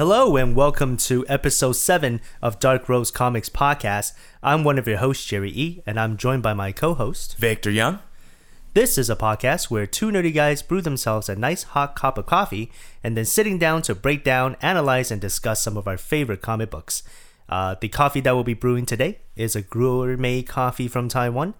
Hello and welcome to episode 7 of Dark Rose Comics Podcast. I'm one of your hosts, Jerry E., and I'm joined by my co host. Victor Young. This is a podcast where two nerdy guys brew themselves a nice hot cup of coffee and then sitting down to break down, analyze, and discuss some of our favorite comic books. Uh, the coffee that we'll be brewing today is a gourmet coffee from Taiwan.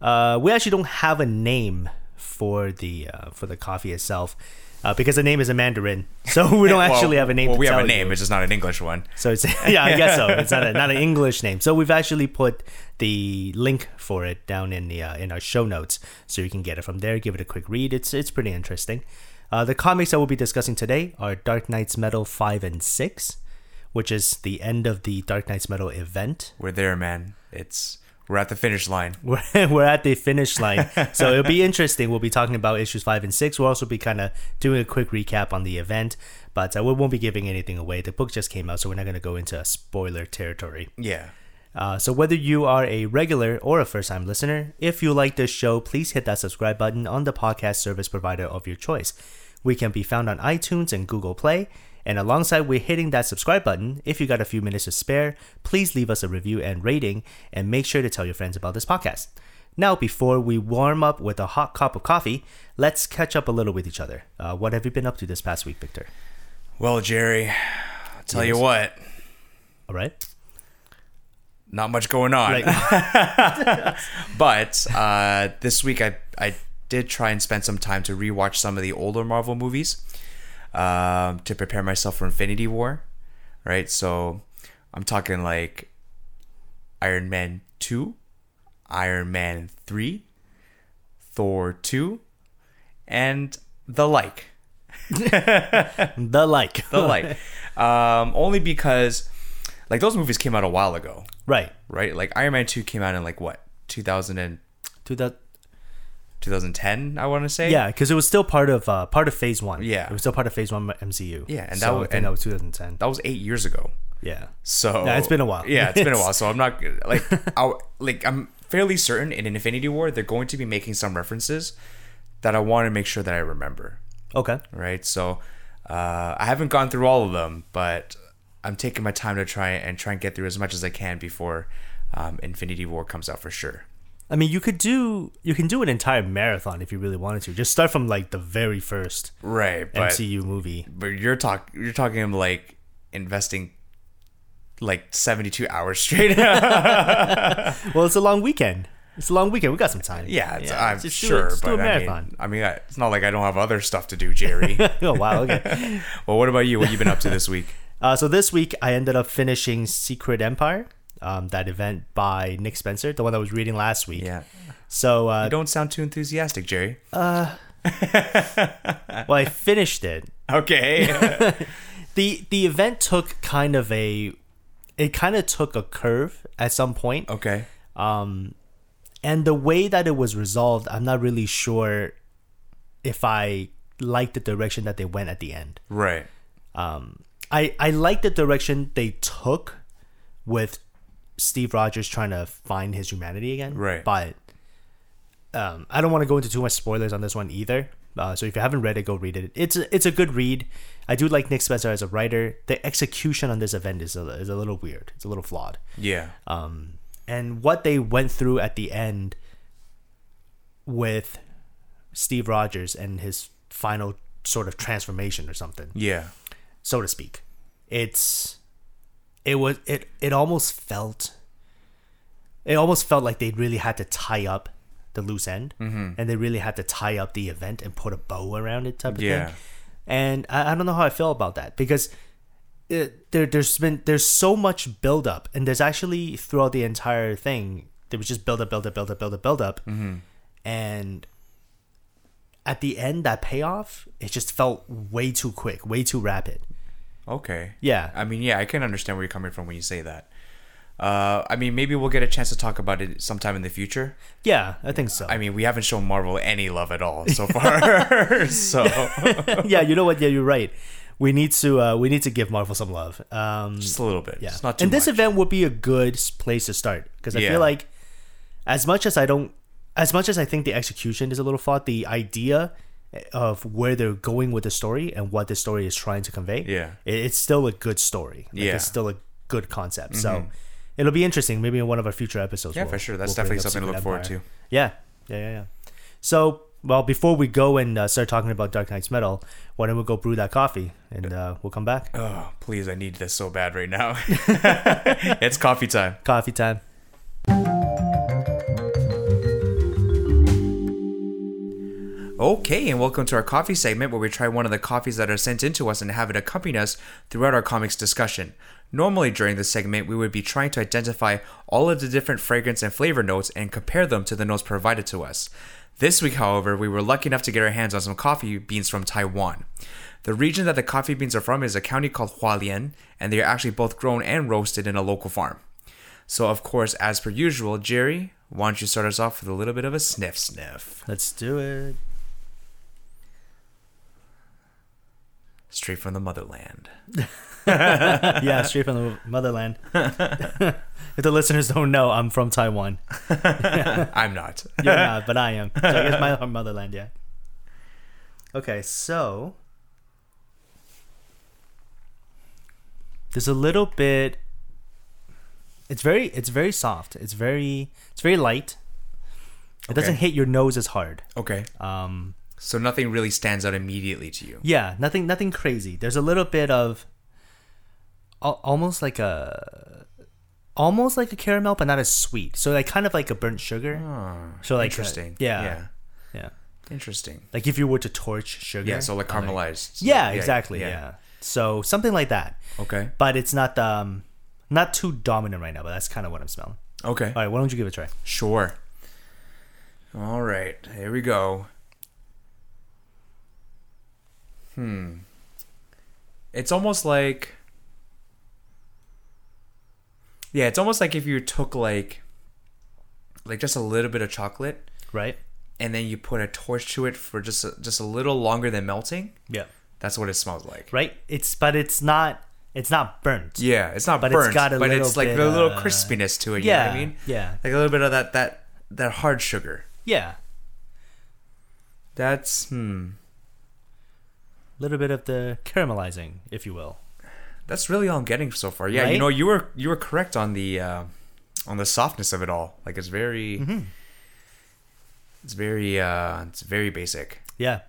Uh, we actually don't have a name for the uh, for the coffee itself uh, because the name is a Mandarin, so we don't actually have a name. Well, we have a name. you. It's just not an English one. So it's yeah, I guess so. It's not a, not an English name. So we've actually put the link for it down in the uh, in our show notes, so you can get it from there. Give it a quick read. It's it's pretty interesting. Uh, the comics that we'll be discussing today are Dark Nights Metal five and six, which is the end of the Dark Nights Metal event. We're there, man. It's we're at the finish line. We're, we're at the finish line, so it'll be interesting. We'll be talking about issues five and six. We'll also be kind of doing a quick recap on the event, but uh, we won't be giving anything away. The book just came out, so we're not going to go into spoiler territory. Yeah. Uh, so whether you are a regular or a first-time listener, if you like this show, please hit that subscribe button on the podcast service provider of your choice. We can be found on iTunes and Google Play. And alongside with hitting that subscribe button, if you got a few minutes to spare, please leave us a review and rating, and make sure to tell your friends about this podcast. Now, before we warm up with a hot cup of coffee, let's catch up a little with each other. Uh, what have you been up to this past week, Victor? Well, Jerry, I'll tell you what, All right. not much going on. Like, but uh, this week I I did try and spend some time to rewatch some of the older Marvel movies um, to prepare myself for Infinity War. Right, so I'm talking like Iron Man two, Iron Man three, Thor two, and the like. the like. the like. Um, only because like those movies came out a while ago, right. right? Like Iron Man 2 came out in like what? 2000 and To the 2010, I want to say. Yeah, because it was still part of uh, part of Phase One. Yeah. it was still part of Phase One MCU. Yeah, and so that was- and- that was 2010. That was 8 years ago. Yeah, So Yeah, it's been a while. Yeah, it's been a while. So I'm not like I like I'm fairly certain in Infinity War they're going to be making some references that I want to make sure that I remember. okay. right? So uh, I haven't gone through all of them, but I'm taking my time to try and try and get through as much as I can before um, Infinity War comes out for sure. I mean, you could do you can do an entire marathon if you really wanted to. Just start from like the very first Right, but MCU movie. but you're talk you're talking like investing like 72 hours straight. Well, it's a long weekend. It's a long weekend. We got some time. yeah, it's, I'm do sure, do but a I mean, I mean, it's not like I don't have other stuff to do, Jerry. oh wow. Okay. well, what about you? What have you been up to this week? uh, so this week I ended up finishing Secret Empire. Um, that event by Nick Spencer, the one I was reading last week. Yeah, So uh, you don't sound too enthusiastic, Jerry. Uh, well, I finished it. Okay. the the event took kind of a it kind of took a curve at some point okay. um and the way that it was resolved i'm not really sure if i like the direction that they went at the end Right. um i i like the direction they took with steve rogers trying to find his humanity again Right. but um i don't want to go into too much spoilers on this one either uh, so if you haven't read it go read it it's a, it's a good read i do like nick spencer as a writer the execution on this event is a, is a little weird it's a little flawed Yeah. um, and what they went through at the end with Steve Rogers and his final sort of transformation or something, Yeah. so to speak. It's it was it it almost felt it almost felt like they really had to tie up the loose end Mm-hmm. and they really had to tie up the event and put a bow around it type of Yeah. thing. And I, I don't know how I feel about that because it, there there's been there's so much build up and there's actually throughout the entire thing there was just build up build up build up build up build up Mm-hmm. and at the end that payoff it just felt way too quick way too rapid Okay. yeah I mean, yeah, I can understand where you're coming from when you say that. Uh, I mean, maybe we'll get a chance to talk about it sometime in the future. yeah i think so I mean, we haven't shown Marvel any love at all so far. so yeah you know what yeah you're right we need to uh, we need to give marvel some love um just a little bit. yeah not too and this much. event would be a good place to start because i Yeah. feel like as much as i don't as much as i think the execution is a little flawed the idea of where they're going with the story and what the story is trying to convey. Yeah. it, it's still a good story. Like, Yeah. Mm-hmm. it's still a good concept. So it'll be interesting. Maybe in one of our future episodes. Yeah, we'll- for sure. That's we'll definitely something to look forward to. Yeah, yeah, yeah, yeah. So, well, before we go and uh, start talking about Dark Nights Metal, why don't we go brew that coffee and uh, we'll come back. Oh, please, I need this so bad right now. it's coffee time. Coffee time. Okay, and welcome to our coffee segment where we try one of the coffees that are sent in to us and have it accompany us throughout our comics discussion. Normally, during this segment, we would be trying to identify all of the different fragrance and flavor notes and compare them to the notes provided to us. This week, however, we were lucky enough to get our hands on some coffee beans from Taiwan. The region that the coffee beans are from is a county called Hualien, and they are actually both grown and roasted in a local farm. So, of course, as per usual, Jerry, why don't you start us off with a little bit of a sniff sniff? Let's do it. Straight from the motherland. yeah, straight from the motherland. if the listeners don't know, I'm from Taiwan. I'm not. You're not, but I am. So I guess my motherland, yeah. Okay, so there's a little bit. It's very, it's very soft. It's very, it's very light. It doesn't hit your nose as hard. Okay. Um, So nothing really stands out immediately to you. yeah, nothing, nothing crazy. There's a little bit of, al- almost like a, almost like a caramel, but not as sweet. So like kind of like a burnt sugar. Oh, So, like, uh, interesting. yeah. yeah. Yeah. Interesting. Like if you were to torch sugar. Yeah. So like caramelized. So, Yeah, exactly. Yeah. So something like that, Okay. but it's not um not too dominant right now. But that's kind of what I'm smelling. Okay. All right, why don't you give it a try? Sure. All right. Here we go. Hmm. It's almost like. Yeah, it's almost like if you took like. Like just a little bit of chocolate, Right? and then you put a torch to it for just a, just a little longer than melting. Yeah. That's what it smells like. Right. It's but it's not it's not burnt. Yeah, it's not But it's got a but little it's like bit, a little uh, crispiness to it. You Yeah. know what I mean? Yeah. Like a little bit of that that that hard sugar. Yeah. That's hmm. Little bit of the caramelizing, if you will. That's really all I'm getting so far. Yeah, you know, you were you were correct on the uh, on the softness of it all. Like it's very, Mm-hmm. it's very, uh, it's very basic. Yeah.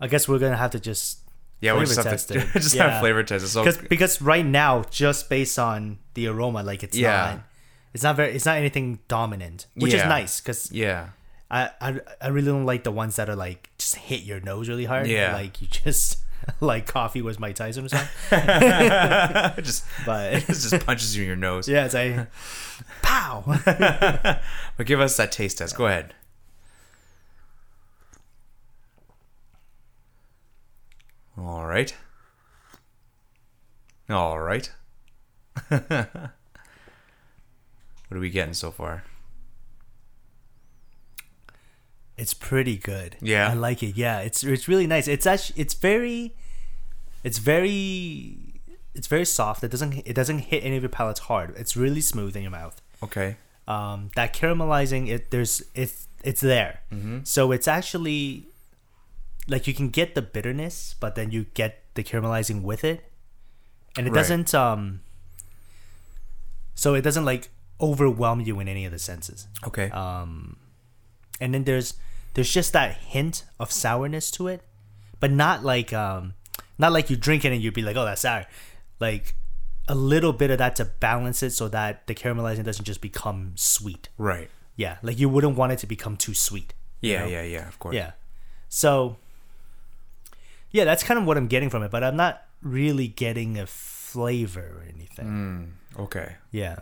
I guess we're gonna have to just Yeah, we Flavor just have test to it. just Yeah. have flavor test. it. So because because right now, just based on the aroma, like it's Yeah. not it's not very it's not anything dominant, which is nice because yeah, I, I I really don't like the ones that are like just hit your nose really hard. Yeah. Like you just like coffee was Mike Tyson or something. it just But it just punches you in your nose. yeah, it's like pow. But give us that taste test. Go ahead. All right. All right. what are we getting so far? It's pretty good. Yeah. I like it. Yeah, it's it's really nice. It's actually it's very it's very it's very soft. It doesn't it doesn't hit any of your palates hard. It's really smooth in your mouth. Okay. Um, that caramelizing it there's it's it's there. Mm-hmm. So it's actually like you can get the bitterness, but then you get the caramelizing with it, and it Right. doesn't um. So it doesn't like overwhelm you in any of the senses. Okay. Um, and then there's there's just that hint of sourness to it, but not like um, not like you drink it and you'd be like, oh, that's sour. Like a little bit of that to balance it so that the caramelizing doesn't just become sweet. right. Yeah, like you wouldn't want it to become too sweet. you Yeah, know? yeah, yeah. Of course. Yeah. So yeah, that's kind of what I'm getting from it, but I'm not really getting a flavor or anything. Mm, okay. Yeah.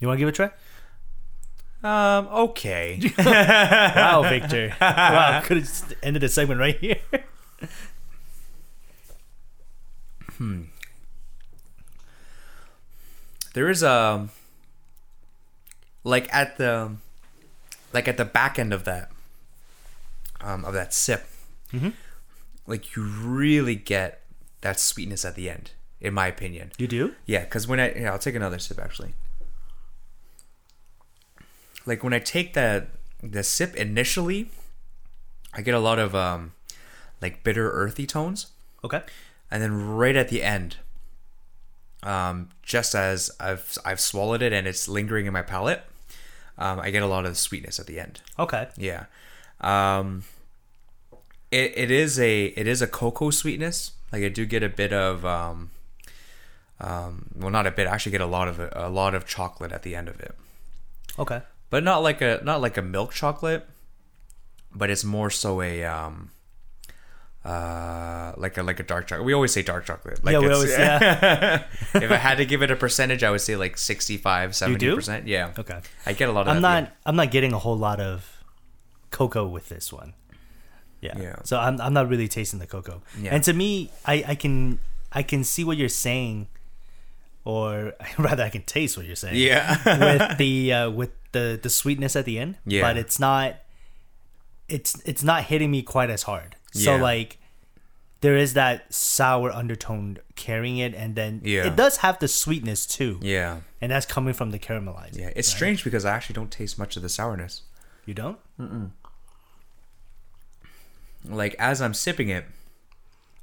You want to give it a try? Um. Okay. Wow, Victor. wow, could have just ended the segment right here. hmm. there is a like at the like at the back end of that um of that sip Mhm. like you really get that sweetness at the end in my opinion You do? yeah because when i yeah i'll take another sip actually like when i take that the sip initially I get a lot of um, like bitter earthy tones, Okay. and then right at the end, um, just as I've I've swallowed it and it's lingering in my palate, um, I get a lot of the sweetness at the end. Okay. Yeah. Um it, it is a it is a cocoa sweetness. Like I do get a bit of um um well not a bit, I actually get a lot of a lot of chocolate at the end of it. Okay. But not like a not like a milk chocolate, but it's more so a um uh like a like a dark chocolate. We always say dark chocolate. Like yeah, we always yeah. if I had to give it a percentage, I would say like 65, 70%. Yeah. okay. I get a lot of I'm that at the not. I'm not getting a whole lot of cocoa with this one. Yeah. Yeah. So I'm. I'm not really tasting the cocoa. Yeah. And to me, I. I can. I can see what you're saying, or rather, I can taste what you're saying. Yeah. with the uh, with the the sweetness at the end. Yeah. But it's not. It's it's not hitting me quite as hard. So Yeah. like. There is that sour undertone carrying it, and then Yeah. it does have the sweetness too, yeah. and that's coming from the caramelizing. Yeah, it's strange because I actually don't taste much of the sourness. You don't? Like as I'm sipping it,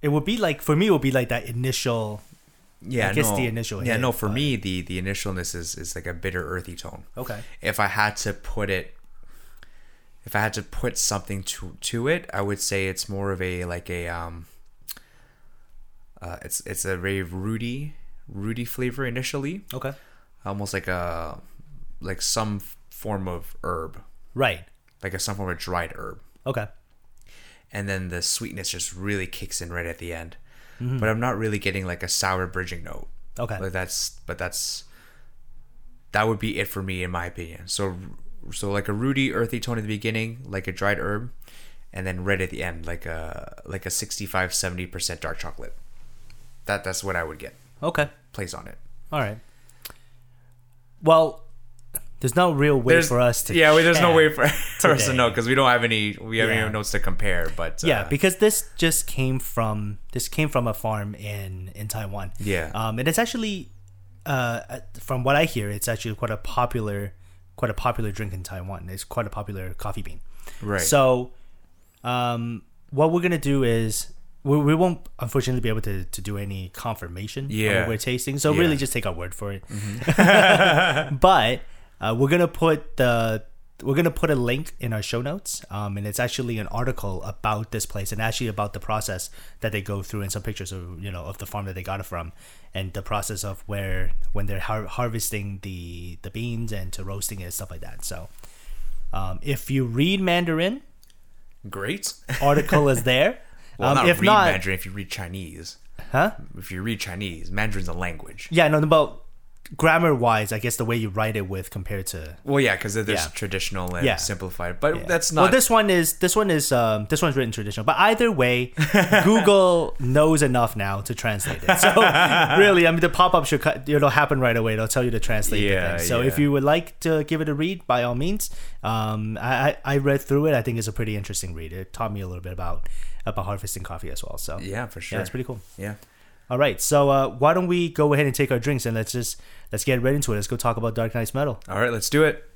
It would be like for me. It would be like that initial. Yeah, no, the initial Yeah, hit, no, for but- me the the initialness is is like a bitter earthy tone. Okay. If I had to put it, if I had to put something to to it, I would say it's more of a like a um. Uh, it's it's a very rooty, rooty flavor initially, Okay. almost like a like some form of herb, Right. like a some form of dried herb. Okay. and then the sweetness just really kicks in right at the end. Mm-hmm. But I'm not really getting like a sour bridging note. Okay. But that's but that's that would be it for me in my opinion. So so like a rooty earthy tone at the beginning, like a dried herb, and then red at the end like a like a 65 70% dark chocolate. That that's what I would get. Okay. Place on it. All right. Well, there's no real way for us to. Yeah, well, there's no way for, for us to know because we don't have any we have Yeah. any notes to compare, but uh, Yeah, because this just came from this came from a farm in in Taiwan. Yeah. Um, and it's actually, uh, from what I hear, it's actually quite a popular, quite a popular drink in Taiwan. It's quite a popular coffee bean. right. So, um, what we're gonna do is we, we won't unfortunately be able to, to do any confirmation of Yeah. what we're tasting. So Yeah. Mm-hmm. really, just take our word for it. but uh, we're gonna put the we're gonna put a link in our show notes, um, and it's actually an article about this place and actually about the process that they go through and some pictures of you know of the farm that they got it from, and the process of where when they're har- harvesting the the beans and to roasting it and stuff like that. So, um, if you read Mandarin, Great. article is there. Well, um, not if read not, Mandarin if you read Chinese. huh? If you read Chinese, Mandarin's a language. Yeah, no, but grammar wise, I guess the way you write it with compared to Well, yeah, because there's Yeah. traditional and Yeah. simplified, but Yeah. that's not. Well, this one is this one is um this one's written traditional, but either way, Google knows enough now to translate it. So really, I mean, the pop up should cut, it'll happen right away. It'll tell you to translate. Yeah. So if you would like to give it a read, by all means. Um, I I I read through it. I think it's a pretty interesting read. It taught me a little bit about about harvesting coffee as well. So yeah, for sure. yeah, it's pretty cool. Yeah. All right, so uh, why don't we go ahead and take our drinks and let's just let's get right into it. Let's go talk about Dark Nights Metal. All right, let's do it.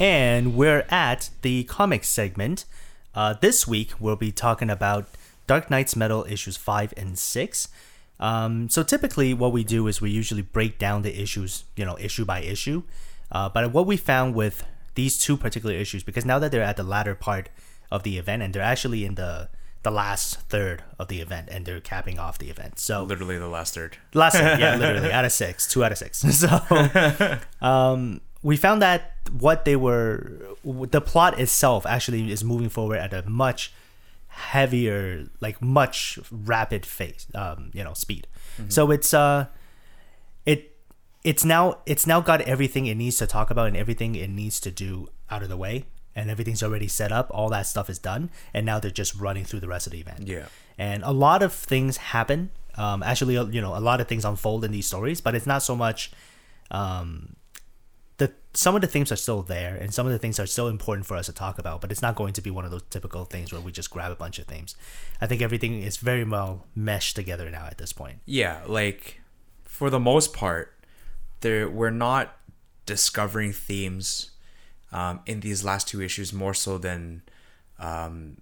And we're at the comics segment. Uh, this week, we'll be talking about Dark Nights Metal issues 5 and 6. Um, so typically, what we do is we usually break down the issues, you know, issue by issue. Uh, but what we found with these two particular issues, because now that they're at the latter part of the event and they're actually in the the last third of the event and they're capping off the event. So Literally the last third. Last thing, yeah, literally out of six, two out of six. So, um, we found that what they were, the plot itself actually is moving forward at a much heavier, like much rapid pace, um, you know, speed. So it's uh, it it's now it's now got everything it needs to talk about and everything it needs to do out of the way. And everything's already set up. All that stuff is done, and now they're just running through the rest of the event Yeah. and a lot of things happen um, actually you know a lot of things unfold in these stories but it's not so much um, the some of the themes are still there and some of the things are still important for us to talk about but it's not going to be one of those typical things where we just grab a bunch of themes i think everything is very well meshed together now at this point Yeah, like for the most part, there we're not discovering themes um, in these last two issues more so than um,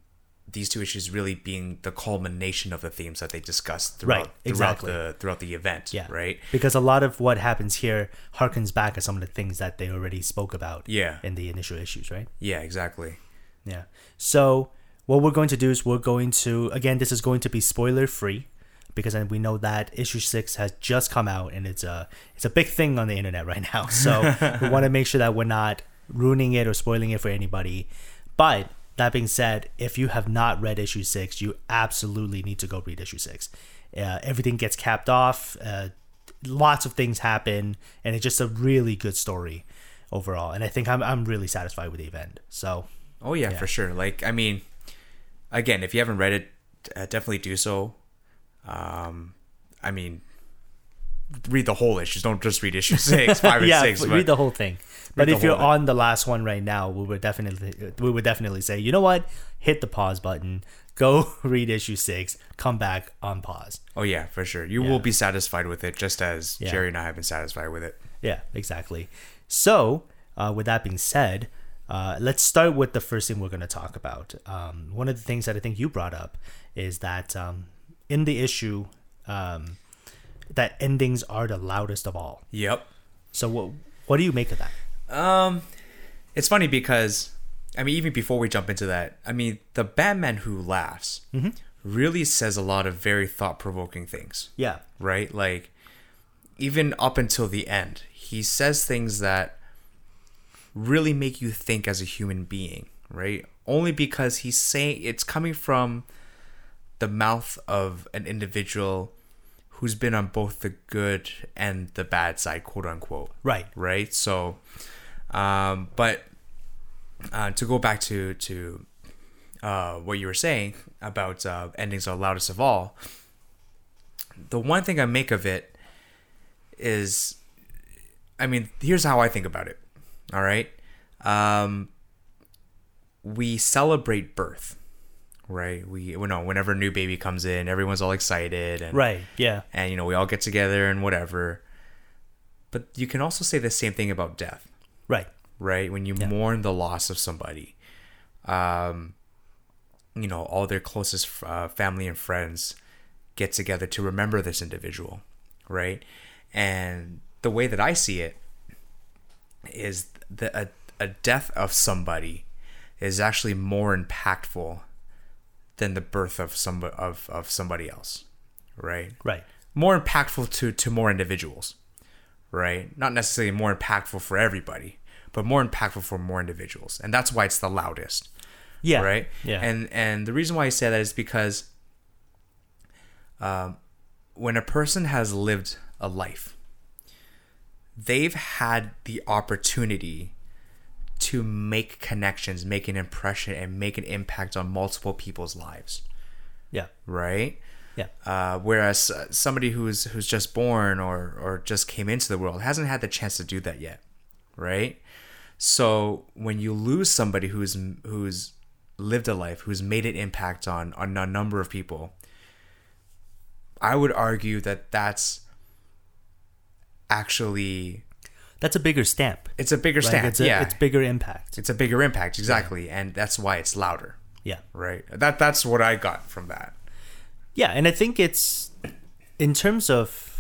these two issues really being the culmination of the themes that they discussed throughout Right, exactly. throughout the throughout the event. Yeah. Right. Because a lot of what happens here harkens back to some of the things that they already spoke about Yeah. in the initial issues, right? Yeah. Exactly. Yeah. So what we're going to do is we're going to again this is going to be spoiler free because then we know that issue six has just come out and it's a it's a big thing on the internet right now. So we want to make sure that we're not ruining it or spoiling it for anybody. But that being said, if you have not read issue six, you absolutely need to go read issue six. Uh, everything gets capped off. Uh, lots of things happen, and it's just a really good story overall. And I think I'm I'm really satisfied with the event. So Oh yeah, Yeah. for sure. Like I mean, again, if you haven't read it, uh, definitely do so. Um, I mean, read the whole issues. Don't just read issue six, five, and yeah, six. f- read the whole thing. But if you're thing. on the last one right now, we would definitely we would definitely say, you know what, hit the pause button, go read issue six, come back on pause. oh yeah, for sure. You Yeah. will be satisfied with it, just as Yeah. Jerry and I have been satisfied with it. Yeah, exactly. So, uh, with that being said, uh, let's start with the first thing we're going to talk about. Um, one of the things that I think you brought up is that um, in the issue, um, that endings are the loudest of all. Yep. So, what what do you make of that? Um, it's funny because I mean, even before we jump into that, I mean, the Batman who laughs Mm-hmm. really says a lot of very thought-provoking things. Yeah, right? Like even up until the end, he says things that really make you think as a human being, right? Only because he's saying it's coming from the mouth of an individual who's been on both the good and the bad side, quote unquote right. right? So, um, but uh, to go back to to uh, what you were saying about uh, endings are loudest of all, the one thing I make of it is, I mean, here's how I think about it. All right, um, we celebrate birth, right? We you know whenever a new baby comes in, everyone's all excited and Right. Yeah. and you know we all get together and whatever but you can also say the same thing about death Right. right when you mourn the loss of somebody um you know all their closest uh, family and friends get together to remember this individual right and the way that i see it is the a, a death of somebody is actually more impactful than the birth of some of, of somebody else right Right. more impactful to to more individuals right not necessarily more impactful for everybody but more impactful for more individuals and that's why it's the loudest Yeah. right Yeah. and and the reason why i say that is because um when a person has lived a life they've had the opportunity to make connections make an impression and make an impact on multiple people's lives yeah. right Yeah. uh, whereas uh, somebody who's who's just born or or just came into the world hasn't had the chance to do that yet, right? So when you lose somebody who's who's lived a life, who's made an impact on on a number of people, I would argue that that's actually That's a bigger stamp. it's a bigger Like, stamp. It's a, yeah, It's bigger impact. it's a bigger impact exactly, and that's why it's louder, Yeah. right? That that's what I got from that. Yeah, and I think it's in terms of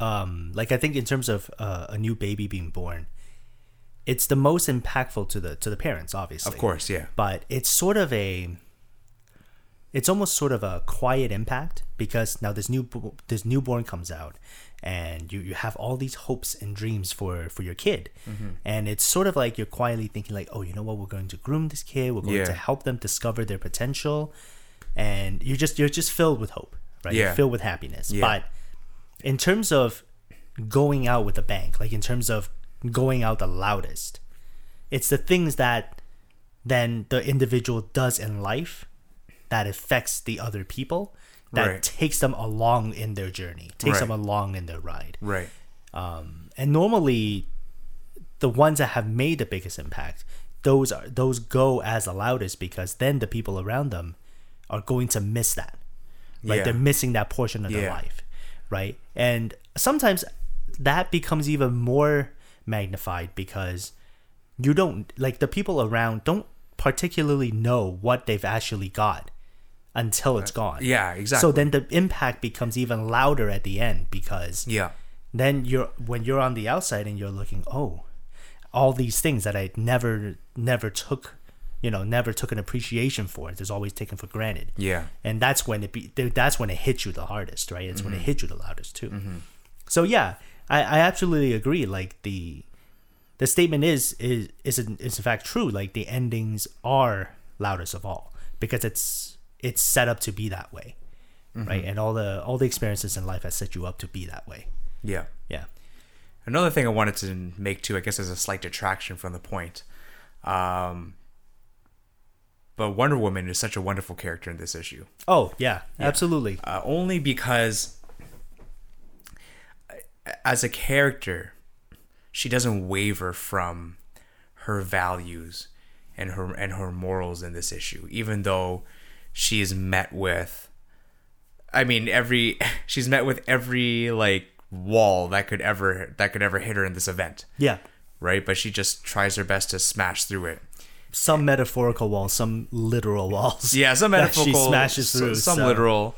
um like I think in terms of uh, a new baby being born, it's the most impactful to the to the parents, obviously. Of course, yeah. But it's sort of a it's almost sort of a quiet impact because now this new this newborn comes out and you, you have all these hopes and dreams for for your kid. Mm-hmm. And it's sort of like you're quietly thinking like oh you know what? We're going to groom this kid. We're going Yeah. to help them discover their potential. And you're just you're just filled with hope right? Yeah. you're filled with happiness. Yeah. but in terms of going out with a bank like in terms of going out the loudest it's the things that then the individual does in life that affects the other people that Right. takes them along in their journey takes Right. them along in their ride Right. um, and normally the ones that have made the biggest impact those are those go as the loudest because then the people around them are going to miss that right Yeah. they're missing that portion of their life right and sometimes that becomes even more magnified because you don't like the people around don't particularly know what they've actually got until it's gone. Yeah, exactly. So then the impact becomes even louder at the end because yeah, then you're when you're on the outside and you're looking, oh, all these things that I never never took, you know, never took an appreciation for. It's always taken for granted. yeah, And that's when it be that's when it hits you the hardest, right? It's when it Mm-hmm. hits you the loudest too. So yeah, I, I absolutely agree. Like the the statement is is is in, is in fact true. Like the endings are loudest of all because it's it's set up to be that way, Mm-hmm. right? And all the all the experiences in life has set you up to be that way. yeah. Yeah. Another thing I wanted to make too, I guess, is a slight detraction from the point. Um, but Wonder Woman is such a wonderful character in this issue. Oh yeah, absolutely. uh, only because uh, as a character she doesn't waver from her values and her and her morals in this issue even though she is met with i mean every she's met with every like wall that could ever that could ever hit her in this event Yeah. right but she just tries her best to smash through it Some metaphorical walls, some literal walls. Yeah, some that she metaphorical, smashes through. some so- literal.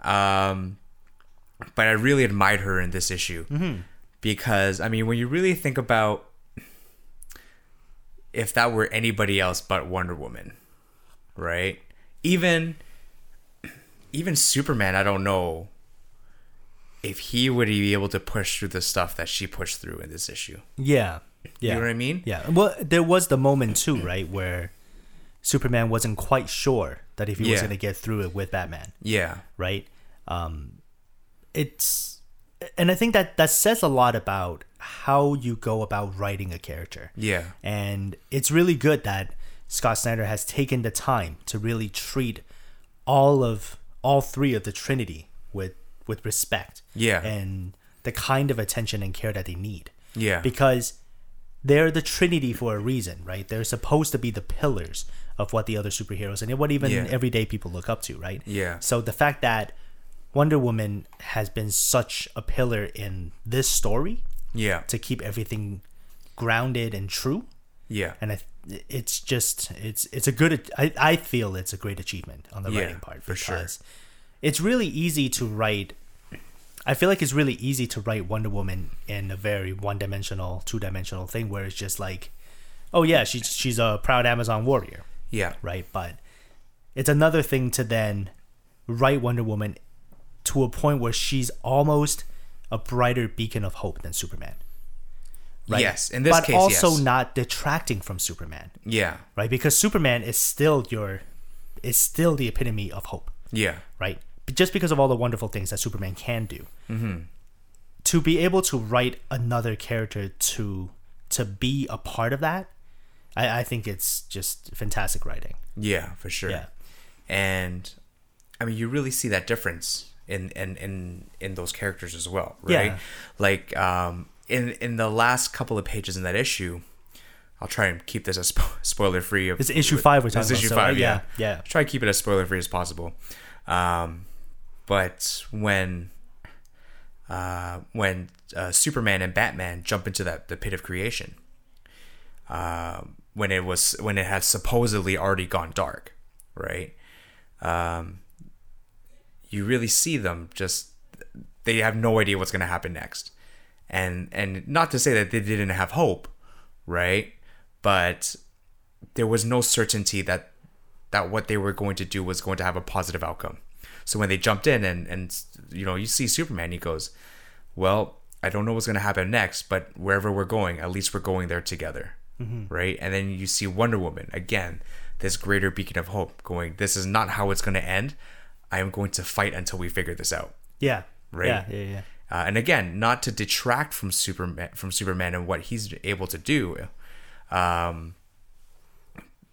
Um, but I really admired her in this issue Mm-hmm. because I mean, when you really think about if that were anybody else but Wonder Woman, right? Even even Superman, I don't know if he would be able to push through the stuff that she pushed through in this issue. Yeah. Yeah. You know what I mean? Yeah. Well, there was the moment too, right, where Superman wasn't quite sure that if he was going to get through it with Batman, Yeah. right? Um, it's, and I think that that says a lot about how you go about writing a character. Yeah. And it's really good that Scott Snyder has taken the time to really treat all of all three of the Trinity with with respect. Yeah. And the kind of attention and care that they need. Yeah. Because they're the Trinity for a reason, right? They're supposed to be the pillars of what the other superheroes and what even Yeah. everyday people look up to, right? Yeah. So the fact that Wonder Woman has been such a pillar in this story Yeah. to keep everything grounded and true, Yeah. and I, it's just it's it's a good I, I feel it's a great achievement on the Yeah, writing part for sure. it's really easy to write I feel like it's really easy to write Wonder Woman in a very one-dimensional, two-dimensional thing where it's just like, oh yeah, she's she's a proud Amazon warrior, Yeah. right? But it's another thing to then write Wonder Woman to a point where she's almost a brighter beacon of hope than Superman. Right? Yes. In this but case, also yes. not detracting from Superman, Yeah. right? Because Superman is still your, is still the epitome of hope Yeah. right? But Just because of all the wonderful things that Superman can do, to be able to write another character to to be a part of that, I, I think it's just fantastic writing. Yeah, for sure. Yeah. And I mean, you really see that difference in in in in those characters as well, right? Yeah. Like um in in the last couple of pages in that issue, I'll try and keep this as spo- spoiler free. It's issue five we're talking It's about. issue so, five, uh, yeah. yeah, Try and keep it as spoiler free as possible. Um, but when uh, when uh, Superman and Batman jump into that the pit of creation, um, when it was when it had supposedly already gone dark, right? Um, you really see them just they have no idea what's going to happen next, and and not to say that they didn't have hope, right? But there was no certainty that that what they were going to do was going to have a positive outcome. So when they jumped in and and you know you see Superman, he goes, "Well, I don't know what's going to happen next, but wherever we're going, at least we're going there together." Mm-hmm. Right? And then you see Wonder Woman again, this greater beacon of hope, going, "This is not how it's going to end. I am going to fight until we figure this out." yeah, Right. Yeah, yeah, yeah. Uh, and again, not to detract from Superman from Superman and what he's able to do, um,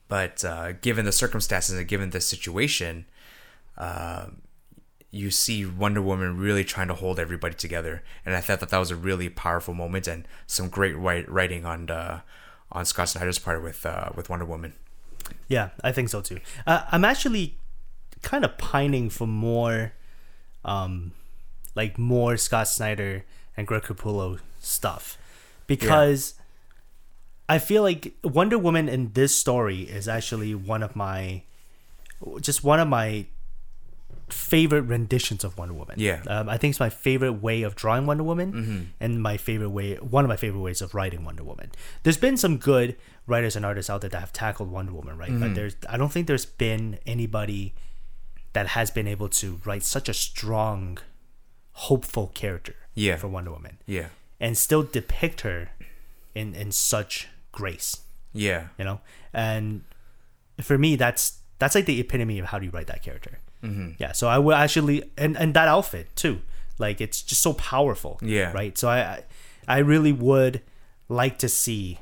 but uh, given the circumstances and given the situation, uh, you see Wonder Woman really trying to hold everybody together, and I thought that that was a really powerful moment and some great writing on the, on Scott Snyder's part with uh, with Wonder Woman. Yeah, I think so too. Uh, I'm actually kind of pining for more, um, like more Scott Snyder and Greg Capullo stuff, because I feel like Wonder Woman in this story is actually one of my, just one of my favorite renditions of Wonder Woman. Yeah. um, I think it's my favorite way of drawing Wonder Woman, and my favorite way, one of my favorite ways of writing Wonder Woman. There's been some good writers and artists out there that have tackled Wonder Woman, right? But there's, I don't think there's been anybody that has been able to write such a strong, hopeful character Yeah. for Wonder Woman Yeah. and still depict her in in such grace Yeah. you know and for me that's that's like the epitome of how do you write that character mm-hmm. yeah so i will actually and and that outfit too like it's just so powerful Yeah. right so i i really would like to see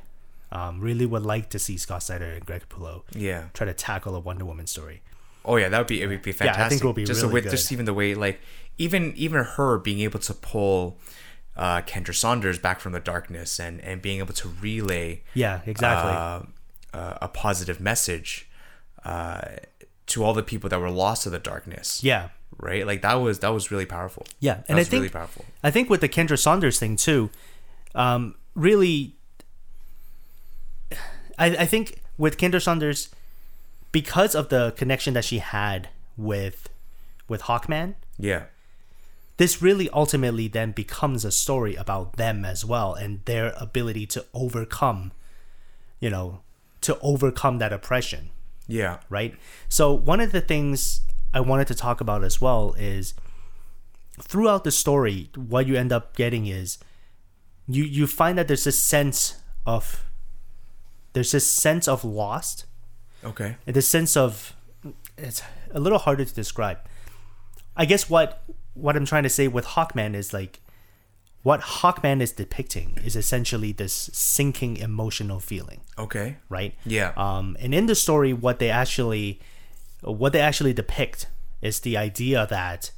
um really would like to see scott snyder and greg Capullo Yeah. try to tackle a wonder woman story Oh yeah, that would be it would be fantastic. Yeah, I think it would be just really way, good. just even the way like even even her being able to pull uh, Kendra Saunders back from the darkness and and being able to relay yeah exactly uh, uh, a positive message uh, to all the people that were lost to the darkness. yeah Right, like that was that was really powerful. Yeah, that and I think really powerful. I think with the Kendra Saunders thing too, um, really, I, I think with Kendra Saunders, because of the connection that she had with with Hawkman, Yeah, this really ultimately then becomes a story about them as well and their ability to overcome, you know, to overcome that oppression yeah, right? So one of the things I wanted to talk about as well is throughout the story, what you end up getting is you you find that there's this sense of there's this sense of lost okay, and this sense of it's a little harder to describe. I guess what what I'm trying to say with Hawkman is like what Hawkman is depicting is essentially this sinking emotional feeling. Okay, right? Yeah. Um, and in the story, what they actually, what they actually depict is the idea that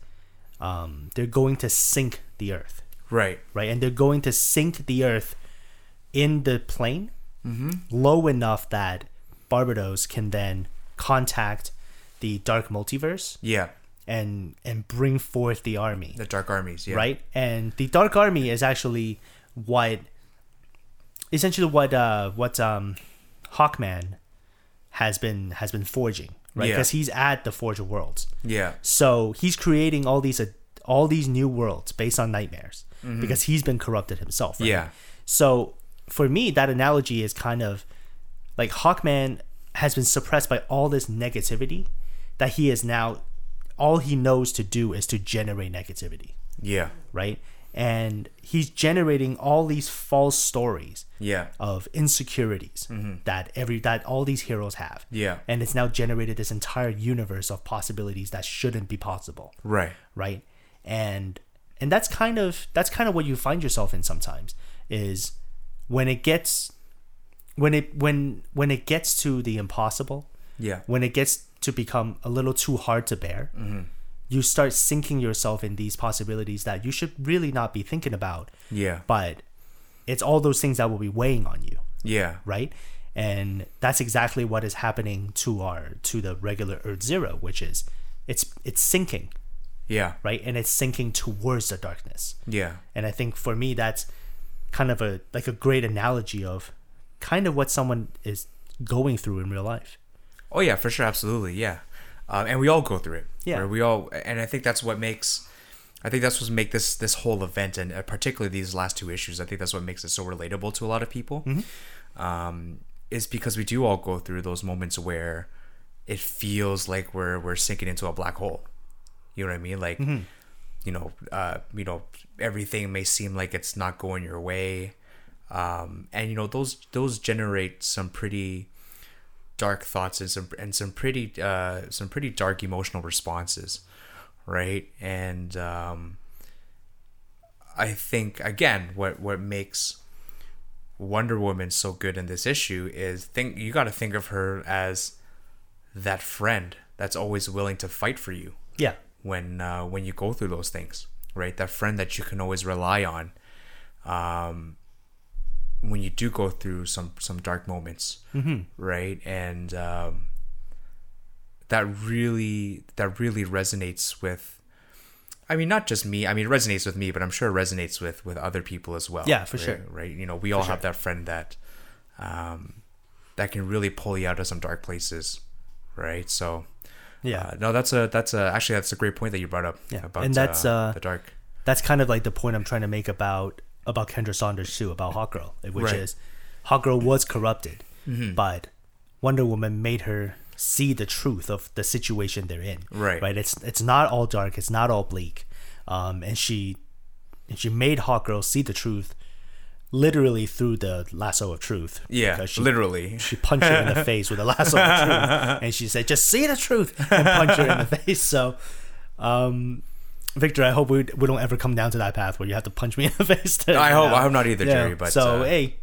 um, they're going to sink the earth, right, right? And they're going to sink the earth in the plane low enough that Barbatos can then contact the dark multiverse. Yeah, and and bring forth the army the Dark Armies, yeah, right? And the Dark Army is actually what, essentially what uh what um, Hawkman has been has been forging, right? Yeah. Because he's at the Forge of Worlds, yeah, so he's creating all these uh, all these new worlds based on nightmares Mm-hmm. because he's been corrupted himself. Right? yeah, So for me, that analogy is kind of like Hawkman has been suppressed by all this negativity that he is now all he knows to do is to generate negativity, yeah, right? And he's generating all these false stories yeah, of insecurities mm-hmm. that every that all these heroes have. Yeah. And it's now generated this entire universe of possibilities that shouldn't be possible. Right, right? And and that's kind of that's kind of what you find yourself in sometimes is when it gets when it when when it gets to the impossible yeah, when it gets to become a little too hard to bear mm-hmm. you start sinking yourself in these possibilities that you should really not be thinking about. Yeah, but it's all those things that will be weighing on you. Yeah, right? And that's exactly what is happening to our to the regular earth zero which is it's it's sinking. Yeah, right? And it's sinking towards the darkness. Yeah, and i think for me that's kind of a like a great analogy of kind of what someone is going through in real life Oh yeah, for sure, absolutely, yeah. Um, and we all go through it. Yeah. we all, and I think that's what makes, I think that's what make this this whole event, and uh, particularly these last two issues. I think that's what makes it so relatable to a lot of people. Um, is because we do all go through those moments where it feels like we're we're sinking into a black hole. You know what I mean? Like, you know, uh, you know, everything may seem like it's not going your way, um, and you know those those generate some pretty dark thoughts and some and some pretty uh, some pretty dark emotional responses, right? And um, I think again, what what makes Wonder Woman so good in this issue is think you got to think of her as that friend that's always willing to fight for you yeah when uh, when you go through those things, right? That friend that you can always rely on. Um, when you do go through some some dark moments, right? And um, that really that really resonates with. I mean, not just me. I mean, it resonates with me, but I'm sure it resonates with with other people as well. Yeah, for right? sure. Right? You know, we all have that friend that um, that can really pull you out of some dark places, right? So Yeah. uh, no, that's a that's a actually that's a great point that you brought up. Yeah, about and that's, uh, the dark. That's kind of like the point I'm trying to make about about Kendra Saunders too, about Hawkgirl, which Right. is Hawkgirl was corrupted, Mm-hmm. but Wonder Woman made her see the truth of the situation they're in. Right. Right. It's it's not all dark. It's not all bleak. Um, and she and she made Hawkgirl see the truth, literally through the lasso of truth. Yeah, because she literally. she punched her in the face with a lasso of truth, and she said, "Just see the truth," and punch her in the face. So, um, Victor, I hope we, we don't ever come down to that path where you have to punch me in the face. To, I hope know. I hope not either, Yeah, Jerry. But so uh, hey,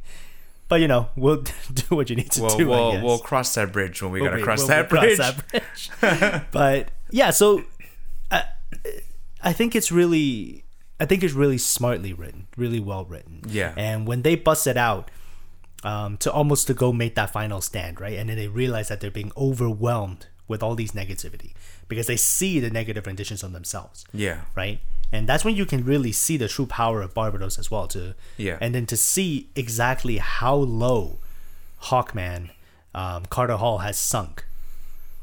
but you know, we'll do what you need to we'll do. We'll, guess. we'll cross that bridge when we We'll gotta be- cross, we'll- that, cross that bridge. but yeah, so I, I think it's really, I think it's really smartly written, really well written. Yeah. And when they bust it out, um, to almost to go make that final stand, right? And then they realize that they're being overwhelmed with all these negativity because they see the negative renditions on themselves Yeah, right? And that's when you can really see the true power of Barbatos as well, too. Yeah. And then to see exactly how low Hawkman, um, Carter Hall has sunk,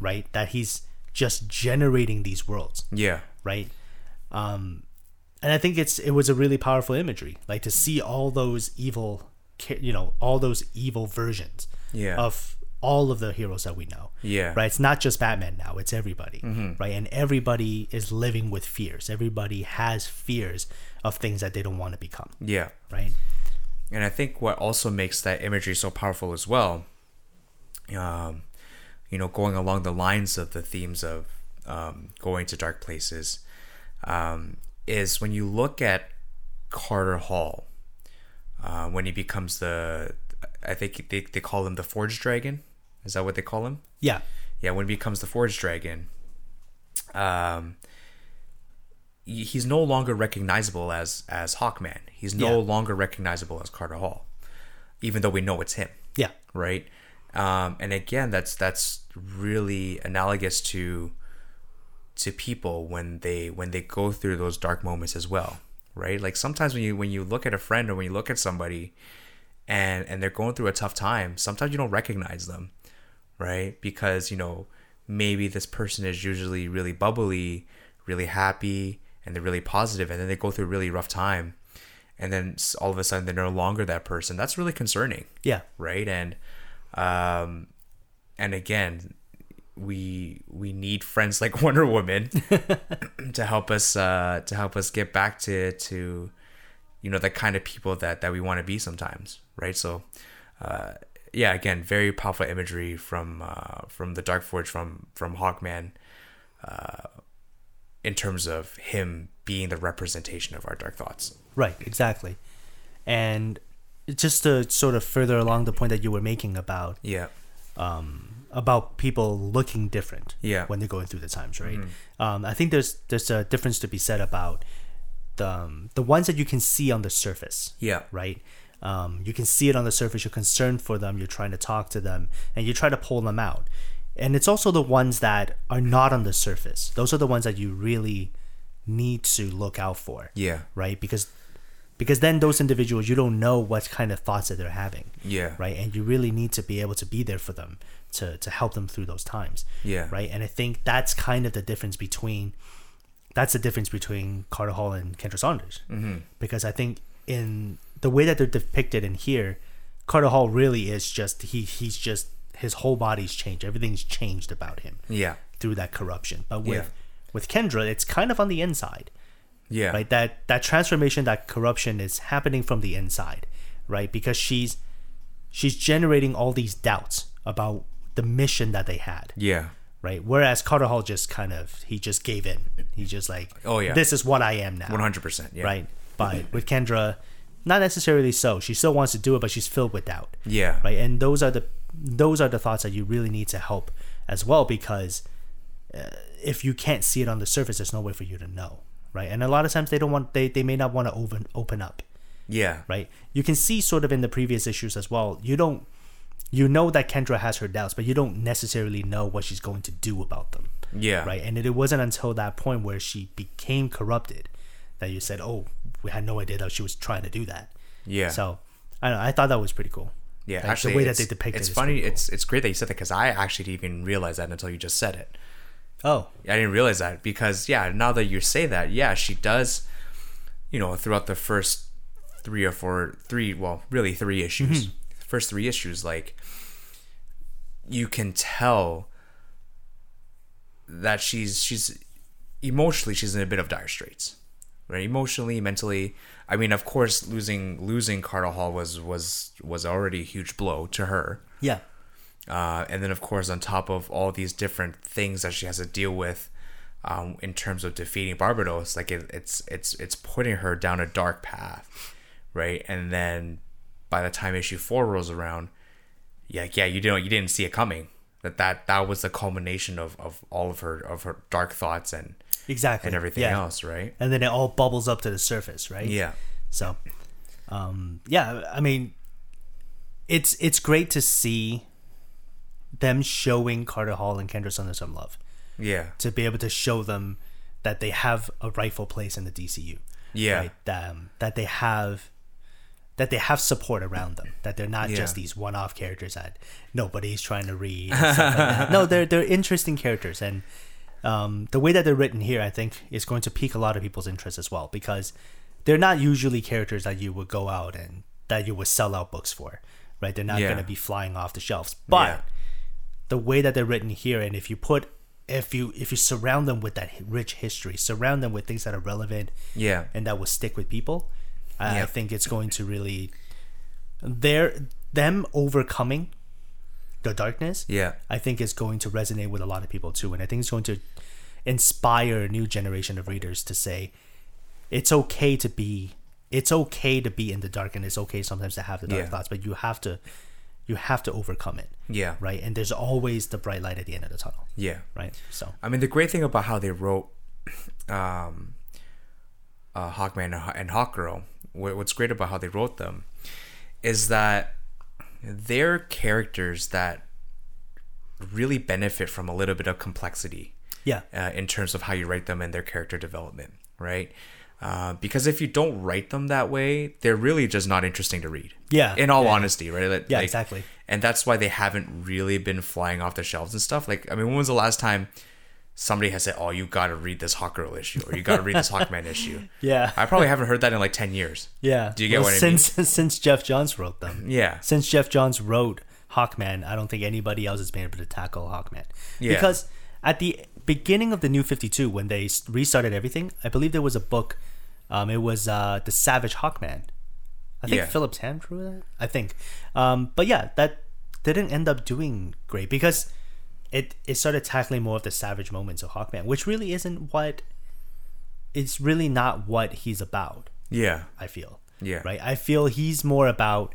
right? That he's just generating these worlds, yeah, right? Um, and I think it's it was a really powerful imagery, like to see all those evil, you know, all those evil versions Yeah. of all of the heroes that we know. Yeah. Right. It's not just Batman now. It's everybody. Mm-hmm. Right. And everybody is living with fears. Everybody has fears of things that they don't want to become. yeah. Right. And I think what also makes that imagery so powerful as well, um, you know, going along the lines of the themes of um, going to dark places, um, is when you look at Carter Hall, uh, when he becomes the, I think they, they call him the Forge Dragon. Is that what they call him? Yeah. yeah, when he becomes the Forge Dragon, um, he's no longer recognizable as as Hawkman. He's no Yeah. longer recognizable as Carter Hall, even though we know it's him, Yeah. right? Um, and again, that's that's really analogous to to people when they when they go through those dark moments as well, right? Like sometimes when you when you look at a friend or when you look at somebody, and and they're going through a tough time, sometimes you don't recognize them right? Because, you know, maybe this person is usually really bubbly, really happy, and they're really positive, and then they go through a really rough time, and then all of a sudden they're no longer that person. That's really concerning, Yeah. right? And, um, and again, we we need friends like Wonder Woman to help us uh, to help us get back to to you know the kind of people that that we want to be sometimes, right? So. Uh, yeah, again, very powerful imagery from uh, from the Dark Forge from from Hawkman, uh, in terms of him being the representation of our dark thoughts. Right. Exactly. And just to sort of further along the point that you were making about Yeah, um, about people looking different Yeah. Mm-hmm. when they're going through the times, right? Um, I think there's there's a difference to be said about the um, the ones that you can see on the surface, yeah, right? Um, you can see it on the surface. You're concerned for them. You're trying to talk to them, and you try to pull them out. And it's also the ones that are not on the surface. Those are the ones that you really need to look out for, yeah, right? Because because then those individuals you don't know what kind of thoughts that they're having yeah, right and you really need to be able to be there for them to to help them through those times Yeah. right and i think that's kind of the difference between that's the difference between carter hall and kendra saunders mm-hmm. because i think in the way that they're depicted in here carter hall really is just he he's just his whole body's changed. Everything's changed about him yeah, through that corruption. But with Yeah. with kendra it's kind of on the inside yeah, right? That that transformation that corruption is happening from the inside right? Because she's she's generating all these doubts about the mission that they had. Yeah, right? Whereas carter hall just kind of he just gave in. He just like Oh, yeah. this is what i am now. One hundred percent. Yeah, right? But with kendra not necessarily so. She still wants to do it but she's filled with doubt. Yeah, right? And those are the those are the thoughts that you really need to help as well because uh, if you can't see it on the surface there's no way for you to know. Right? And a lot of times they don't want they, they may not want to open open up. Yeah, right? You can see sort of in the previous issues as well you don't you know that kendra has her doubts but you don't necessarily know what she's going to do about them. Yeah, right? And it, it wasn't until that point where she became corrupted that you said oh we had no idea that she was trying to do that yeah. so i don't know i thought that was pretty cool Yeah, Like, actually, the way that they depict it's it. funny. cool. It's it's great that you said that because I actually didn't even realize that until you just said it. oh I didn't realize that because yeah, now that you say that, yeah, she does. You know, throughout the first three or four, three, well, really three issues, mm-hmm. first three issues, like you can tell that she's she's emotionally she's in a bit of dire straits, right? Emotionally, mentally. I mean, of course, losing losing Carter Hall was was was already a huge blow to her. yeah Uh, and then, of course, on top of all these different things that she has to deal with um, in terms of defeating Barbatos, like it, it's it's it's putting her down a dark path, right? And then by the time issue four rolls around, yeah, yeah, you didn't you didn't see it coming. That that that was the culmination of, of all of her of her dark thoughts and exactly and everything yeah. else, right? and then it all bubbles up to the surface right Yeah, So, um, yeah, I mean, it's it's great to see them showing Carter Hall and Kendra Saunders some love yeah, to be able to show them that they have a rightful place in the DCU. yeah, Right? Um, that they have that they have support around them. That they're not Yeah. just these one-off characters that nobody's trying to read. Like. No, they're they're interesting characters, and um, the way that they're written here, I think, is going to pique a lot of people's interest as well because they're not usually characters that you would go out and that you would sell out books for, right? They're not Yeah. going to be flying off the shelves, but Yeah. the way that they're written here, and if you put if you if you surround them with that rich history, surround them with things that are relevant yeah, and that will stick with people, I, I think it's going to really their them overcoming the darkness. yeah, I think is going to resonate with a lot of people too, and I think it's going to inspire a new generation of readers to say it's okay to be it's okay to be in the dark and it's okay sometimes to have the dark Yeah. thoughts, but you have to you have to overcome it, yeah, right? And there's always the bright light at the end of the tunnel, yeah. right? So I mean, the great thing about how they wrote um, uh, Hawkman and, Haw- and Hawkgirl, what's great about how they wrote them, is that they're characters that really benefit from a little bit of complexity yeah, uh, in terms of how you write them and their character development, right? Uh, because if you don't write them that way, they're really just not interesting to read. Yeah, In all yeah, honesty, right? Like- Yeah, exactly. And that's why they haven't really been flying off the shelves and stuff. Like, I mean, when was the last time somebody has said, "Oh, you got to read this Hawkgirl issue" or "You got to read this Hawkman issue"? yeah, I probably haven't heard that in like ten years. yeah. Do you get what I mean? since since Geoff Johns wrote them? Yeah, since Geoff Johns wrote Hawkman, I don't think anybody else has been able to tackle Hawkman. Yeah. Because at the beginning of the New 52, when they restarted everything, I believe there was a book. Um, it was uh, The Savage Hawkman. I think Yeah. Philip Tan drew that. I think. Um, but yeah, that didn't end up doing great because it, it started tackling more of the savage moments of Hawkman, which really isn't what. It's really not what he's about. yeah, I feel. Yeah. Right. I feel he's more about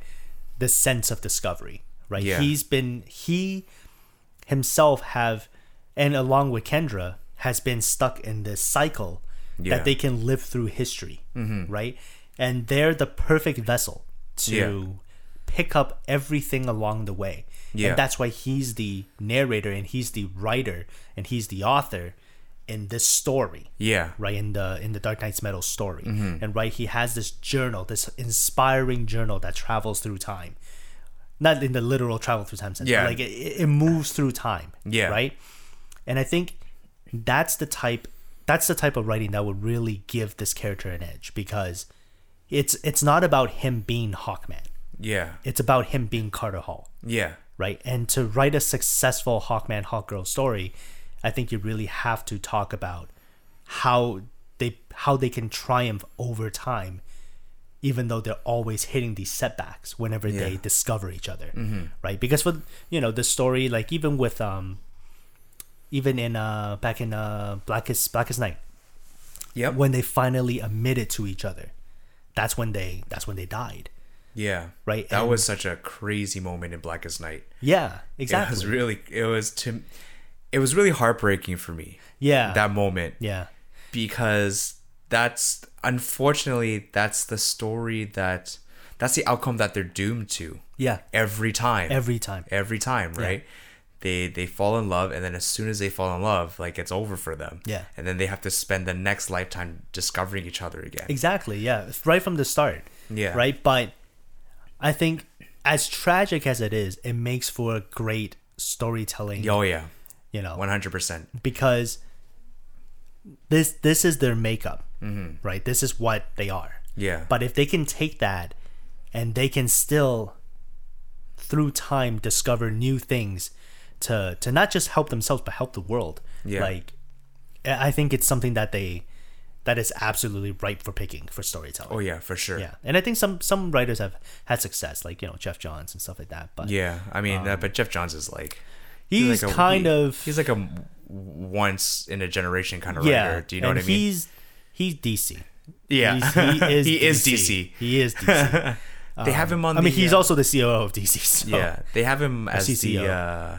the sense of discovery. Right. Yeah. He's been he himself have, and along with Kendra, has been stuck in this cycle Yeah. that they can live through history. Mm-hmm. Right. And they're the perfect vessel to Yeah. pick up everything along the way. Yeah. And that's why he's the narrator and he's the writer and he's the author in this story. Yeah, right in the in the Dark Nights Metal story, mm-hmm. and right he has this journal, this inspiring journal that travels through time, not in the literal travel through time sense, Yeah. but like it, it moves through time, Yeah. right, and I think that's the type that's the type of writing that would really give this character an edge because it's it's not about him being Hawkman, yeah, it's about him being Carter Hall. Yeah, right? And to write a successful Hawkman Hawkgirl story, I think you really have to talk about how they how they can triumph over time, even though they're always hitting these setbacks whenever they discover each other, right? Because for you know the story, like even with um, even in uh back in uh Blackest Blackest Night, yeah, when they finally admitted to each other, that's when they that's when they died, yeah. right? That And- was such a crazy moment in Blackest Night. yeah, exactly. It was really, it was to, it was really heartbreaking for me. yeah, That moment yeah. because that's unfortunately that's the story that that's the outcome that they're doomed to Yeah, every time every time. every time right they they fall in love and then as soon as they fall in love like it's over for them Yeah. and then they have to spend the next lifetime discovering each other again Exactly. Yeah, right from the start. Yeah. Right, but I think as tragic as it is, it makes for a great storytelling. Oh yeah, You know, one hundred percent. because this this is their makeup, Mm-hmm. right? This is what they are. Yeah, But if they can take that and they can still through time discover new things to to not just help themselves but help the world. Yeah. Like I I think it's something that they that is absolutely ripe for picking for storytelling. oh yeah, for sure. Yeah. And I think some some writers have had success like, you know, Geoff Johns and stuff like that. But Yeah, I mean, uh, but Geoff Johns is like he's, like a- kind he- of he's like a once in a generation kind of yeah. writer. Do you know what I mean? He's he's DC. Yeah, He's, he is he is DC. DC. He is DC. They have him on. I mean, the, he's uh, also the COO of DC. So. yeah. They have him as the uh,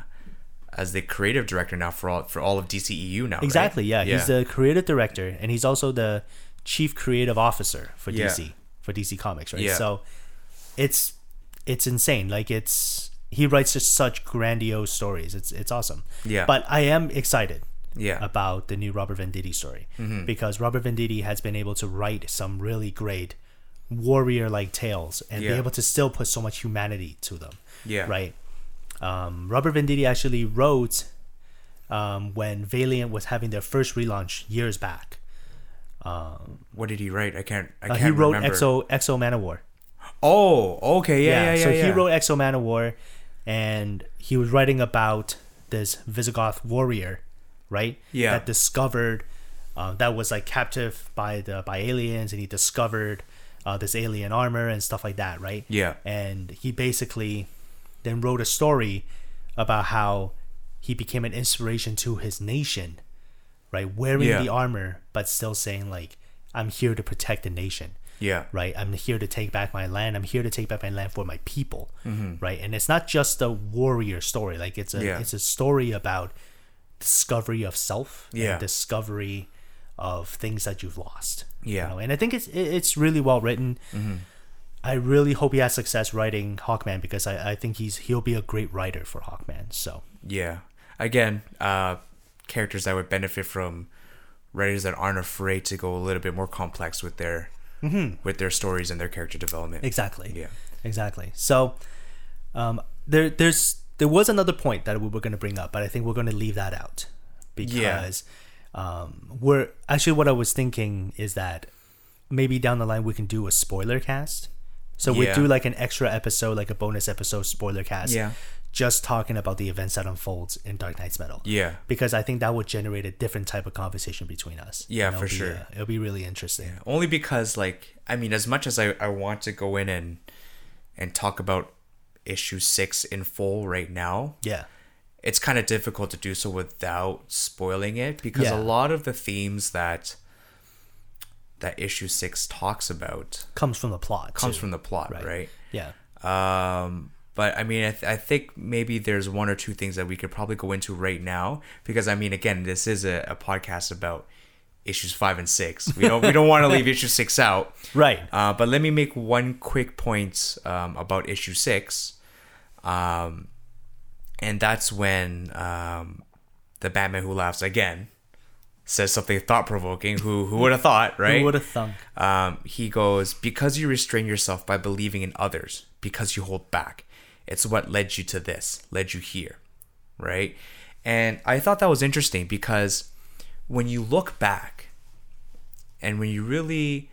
as the creative director now for all for all of DCEU now. right? Exactly. Yeah. He's the creative director, and he's also the chief creative officer for Yeah. DC for DC Comics, right? Yeah. So it's it's insane. Like it's he writes just such grandiose stories. It's it's awesome. Yeah. But I am excited yeah about the new Robert Venditti story Mm-hmm. because Robert Venditti has been able to write some really great warrior like tales and be able to still put so much humanity to them. yeah Right. Um, Robert Venditti actually wrote um, when Valiant was having their first relaunch years back. What did he write? I can't. I Uh, can't he wrote remember. X-O X-O Manowar. Oh, okay. Yeah, yeah, yeah. so yeah. he wrote X-O Manowar, and he was writing about this Visigoth warrior, right? Yeah. That discovered uh, that was like captive by the by aliens, and he discovered uh, this alien armor and stuff like that, right? Yeah. And he basically then wrote a story about how he became an inspiration to his nation, right? Wearing Yeah. the armor, but still saying like, "I'm here to protect the nation." Yeah. right? I'm here to take back my land. I'm here to take back my land for my people, right? And it's not just a warrior story. Like it's a Mm-hmm. Yeah. it's a story about discovery of self, Yeah. and discovery of things that you've lost. Yeah. Mm-hmm. know? and I think it's it's really well written. I really hope he has success writing Hawkman because I, I think he's he'll be a great writer for Hawkman. So Yeah. Again, uh, characters that would benefit from writers that aren't afraid to go a little bit more complex with their with their stories and their character development. exactly, Yeah. exactly. So um, there there's there was another point that we were going to bring up, but I think we're going to leave that out because um, we're actually what I was thinking is that maybe down the line we can do a spoiler cast. So we Yeah. do like an extra episode, like a bonus episode spoiler cast, Yeah. just talking about the events that unfolds in Dark Nights Metal. Yeah. because I think that would generate a different type of conversation between us. Yeah, for be, sure. uh, it'll be really interesting. Only because like I mean as much as I, I want to go in and and talk about issue 6 in full right now, Yeah, it's kind of difficult to do so without spoiling it because Yeah. a lot of the themes that that issue 6 talks about comes from the plot. comes too. from the plot, Right. right? yeah. Um, but I mean, I, th- I think maybe there's one or two things that we could probably go into right now because I mean, again, this is a, a podcast about issues five and six. We don't we don't want to leave issue six out. Right. Uh, but let me make one quick point um, about issue six, um, and that's when um, the Batman who laughs again says something thought provoking. Who who would have thought, right? Who would have thunk? um, he goes, Because you restrain yourself by believing in others, because you hold back. It's what led you to this, led you here. Right? And I thought that was interesting because when you look back and when you really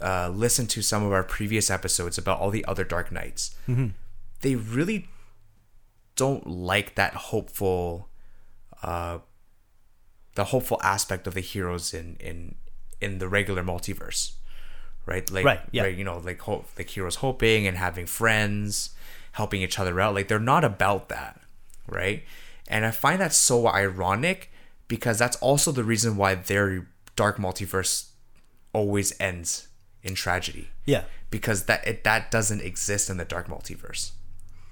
uh, listen to some of our previous episodes about all the other Dark Knights, they really don't like that hopeful uh, the hopeful aspect of the heroes in in in the regular multiverse right? Like Right, yeah. you know like hope like heroes hoping and having friends helping each other out. Like they're not about that right? And i find that so ironic because that's also the reason why their dark multiverse always ends in tragedy. Yeah. because that it, that doesn't exist in the dark multiverse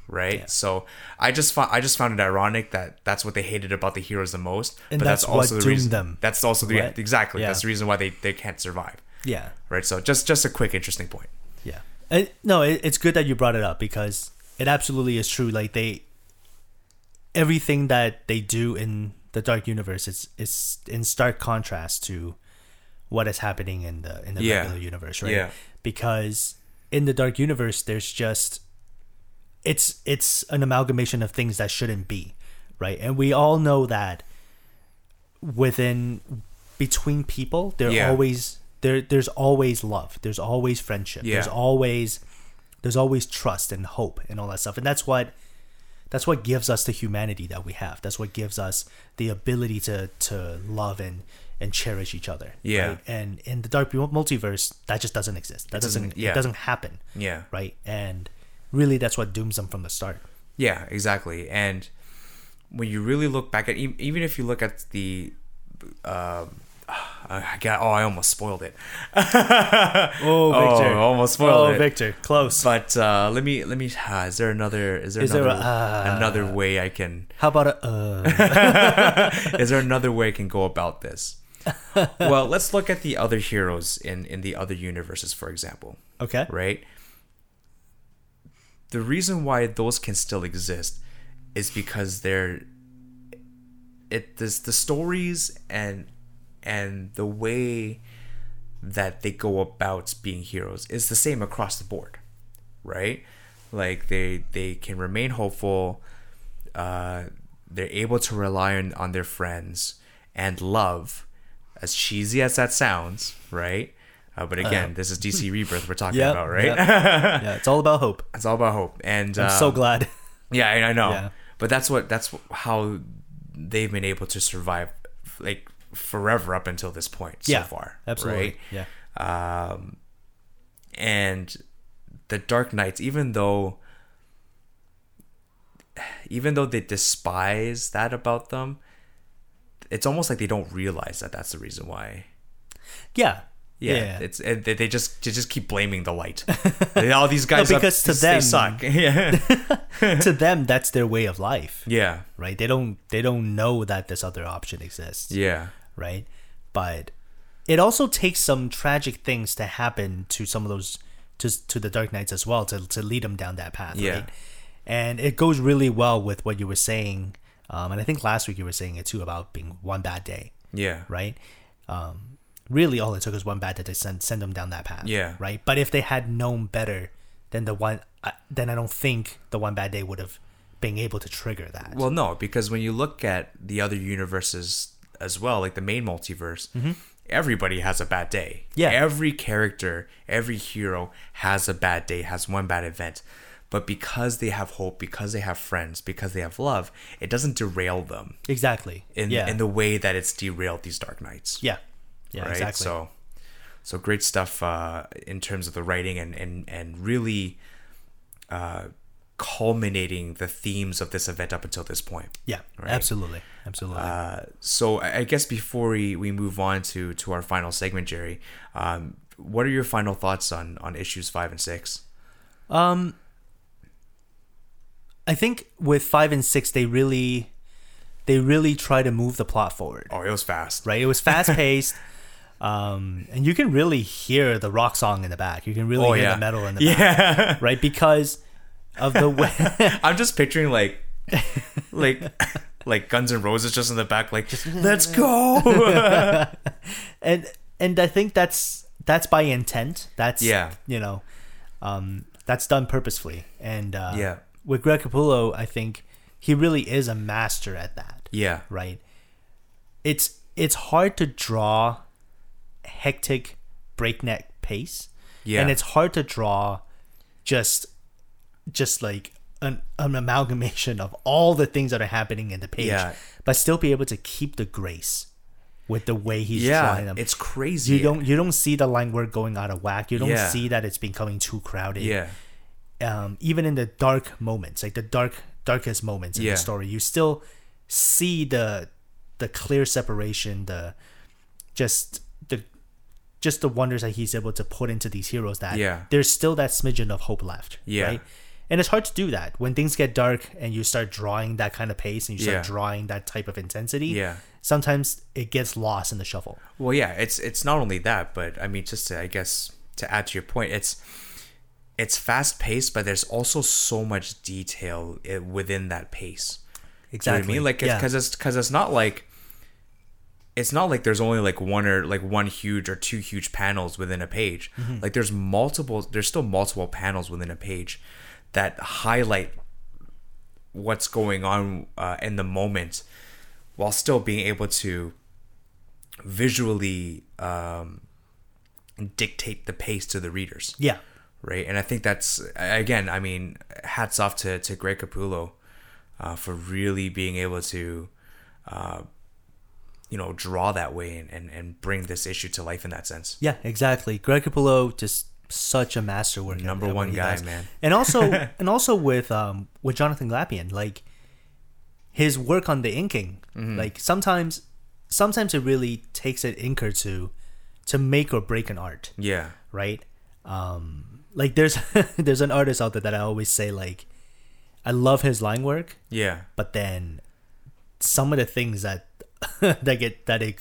right so i just found i just found it ironic that that's what they hated about the heroes the most And but that's, that's what also the reason them, that's also the right? exactly Yeah. that's the reason why they they can't survive Yeah. right so just just a quick interesting point Yeah. And, no, it, it's good that you brought it up because it absolutely is true. Like they, everything that they do in the dark universe is is in stark contrast to what is happening in the in the Yeah. regular universe, right? Yeah. Because in the dark universe, there's just it's it's an amalgamation of things that shouldn't be, right? And we all know that within between people, there Yeah. always there there's always love. There's always friendship. There's always there's always trust and hope and all that stuff. And that's what that's what gives us the humanity that we have. That's what gives us the ability to to love and and cherish each other. Yeah. right? And in the dark multiverse, that just doesn't exist. That doesn't, doesn't- yeah. it doesn't happen. Yeah. Right. And really, that's what dooms them from the start. Yeah, exactly. And when you really look back at even if you look at the um I got oh I almost spoiled it. Oh, Victor. I almost spoiled oh, it. Victor, close. But uh let me let me uh, is there another is there Is there another a, uh, another way I can How about a uh? is there another way I can go about this? well, let's look at the other heroes in in the other universes for example. okay. right? The reason why those can still exist is because they're it this the stories and and the way that they go about being heroes is the same across the board, right? Like they they can remain hopeful, uh, they're able to rely on, on their friends and love, as cheesy as that sounds, right? Uh, but again, this is DC Rebirth we're talking Yep, about, right? yep. yeah, it's all about hope. it's all about hope, and I'm um, so glad. yeah, I, I know. Yeah. But that's what that's how they've been able to survive, like forever up until this point yeah, so far. absolutely. Right? Yeah. Um, and the Dark Knights, even though, even though they despise that about them, it's almost like they don't realize that that's the reason why. Yeah. Yeah, Yeah. it's and they they just they just keep blaming the light. All these guys, No, up- because to they them- suck. Yeah, to them, that's their way of life, yeah, right? They don't they don't know that this other option exists. yeah. right? But it also takes some tragic things to happen to some of those to to the Dark Knights as well to to lead them down that path, Yeah. right? And it goes really well with what you were saying, um, and I think last week you were saying it too about being one bad day, Yeah. right? Um, really, all it took was one bad day to send send them down that path, Yeah. right? But if they had known better, then the one, uh, then I don't think the one bad day would have been able to trigger that. Well, no, because when you look at the other universes as well, like the main multiverse, everybody has a bad day. Mm-hmm. Yeah. Every character, every hero has a bad day, has one bad event. But because they have hope, because they have friends, because they have love, it doesn't derail them exactly. in yeah. in the way that it's derailed these Dark Knights. yeah. Yeah. right? Exactly. So, so great stuff uh, in terms of the writing and and and really uh, culminating the themes of this event up until this point. yeah. right? Absolutely. Absolutely. Uh, so I guess before we, we move on to to our final segment, Jerry, um, what are your final thoughts on on issues five and six? Um, I think with five and six, they really, they really try to move the plot forward. Oh, it was fast. Right, it was fast paced, um, and you can really hear the rock song in the back. You can really Oh hear yeah, the metal in the back, yeah. right? Because of the way. I'm just picturing like like like Guns N' Roses just in the back, like let's go. and and I think that's that's by intent. That's Yeah. you know, um, that's done purposefully. And uh, Yeah. with Greg Capullo, I think he really is a master at that. yeah, right? It's it's hard to draw hectic breakneck pace. Yeah. And it's hard to draw just just like an, an amalgamation of all the things that are happening in the page, Yeah. but still be able to keep the grace with the way he's drawing them. It's crazy. you don't you don't see the line work going out of whack. You don't Yeah. see that it's becoming too crowded Yeah, um, even in the dark moments, like the dark darkest moments in Yeah. the story, you still see the the clear separation, the just the just the wonders that he's able to put into these heroes that Yeah. there's still that smidgen of hope left. Yeah. Right? And it's hard to do that when things get dark and you start drawing that kind of pace and you start Yeah. drawing that type of intensity. Yeah. Sometimes it gets lost in the shuffle. Well, yeah, it's it's not only that, but I mean, just to I guess to add to your point, it's it's fast paced, but there's also so much detail eh, within that pace. Exactly. you know I mean? Like, yeah. because it's because it's not like it's not like there's only like one or like one huge or two huge panels within a page. Mm-hmm. Like, there's multiple. There's still multiple panels within a page that highlight what's going on uh, in the moment while still being able to visually um, dictate the pace to the readers Yeah. right? And I think that's again, I mean, hats off to to Greg Capullo uh, for really being able to, uh, you know, draw that way and, and and bring this issue to life in that sense. Yeah, exactly. Greg Capullo just such a masterwork. Number one guy, does. man. And also, and also with um with Jonathan Glapion, like his work on the inking, Mm-hmm. like sometimes, sometimes it really takes an inker to to make or break an art, Yeah, right? Um, like there's there's an artist out there that I always say like, I love his line work, yeah, but then some of the things that that get that it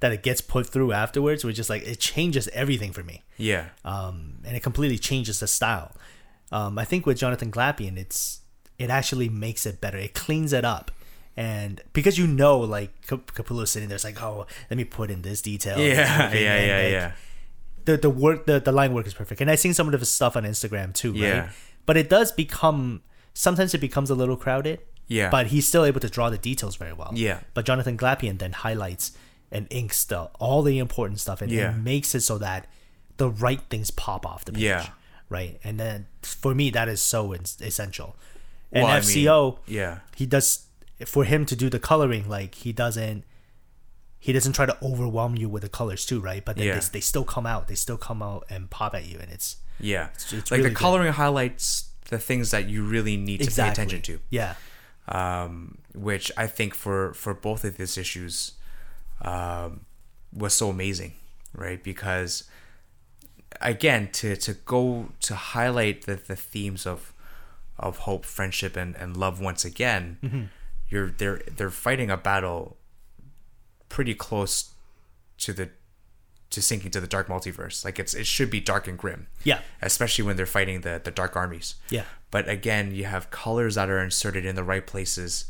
that it gets put through afterwards were just like it changes everything for me. Yeah, um, and it completely changes the style. Um, i think with jonathan glapion it's it actually makes it better. It cleans it up. And because you know like Cap- capullo's sitting there it's like oh let me put in this detail yeah, this yeah, yeah, like, yeah. the the work the, the line work is perfect. And i've seen some of his stuff on instagram too right? Yeah. but it does become sometimes it becomes a little crowded Yeah. but he's still able to draw the details very well Yeah. but jonathan glapion then highlights and inks the all the important stuff and, Yeah. and makes it so that the right things pop off the page Yeah. right and then for me that is so es- essential and Well, I mean, fco yeah, he does for him to do the coloring like he doesn't he doesn't try to overwhelm you with the colors too right but then Yeah. they, they still come out they still come out and pop at you and it's yeah. it's like really the good. coloring highlights the things that you really need to pay attention to. yeah um, which I think for for both of these issues um, was so amazing, right? Because again, to to go to highlight the, the themes of of hope, friendship, and, and love once again, you're they're they're fighting a battle pretty close to the to sinking to the dark multiverse. Like it's it should be dark and grim yeah especially when they're fighting the, the dark armies. Yeah. But again, you have colors that are inserted in the right places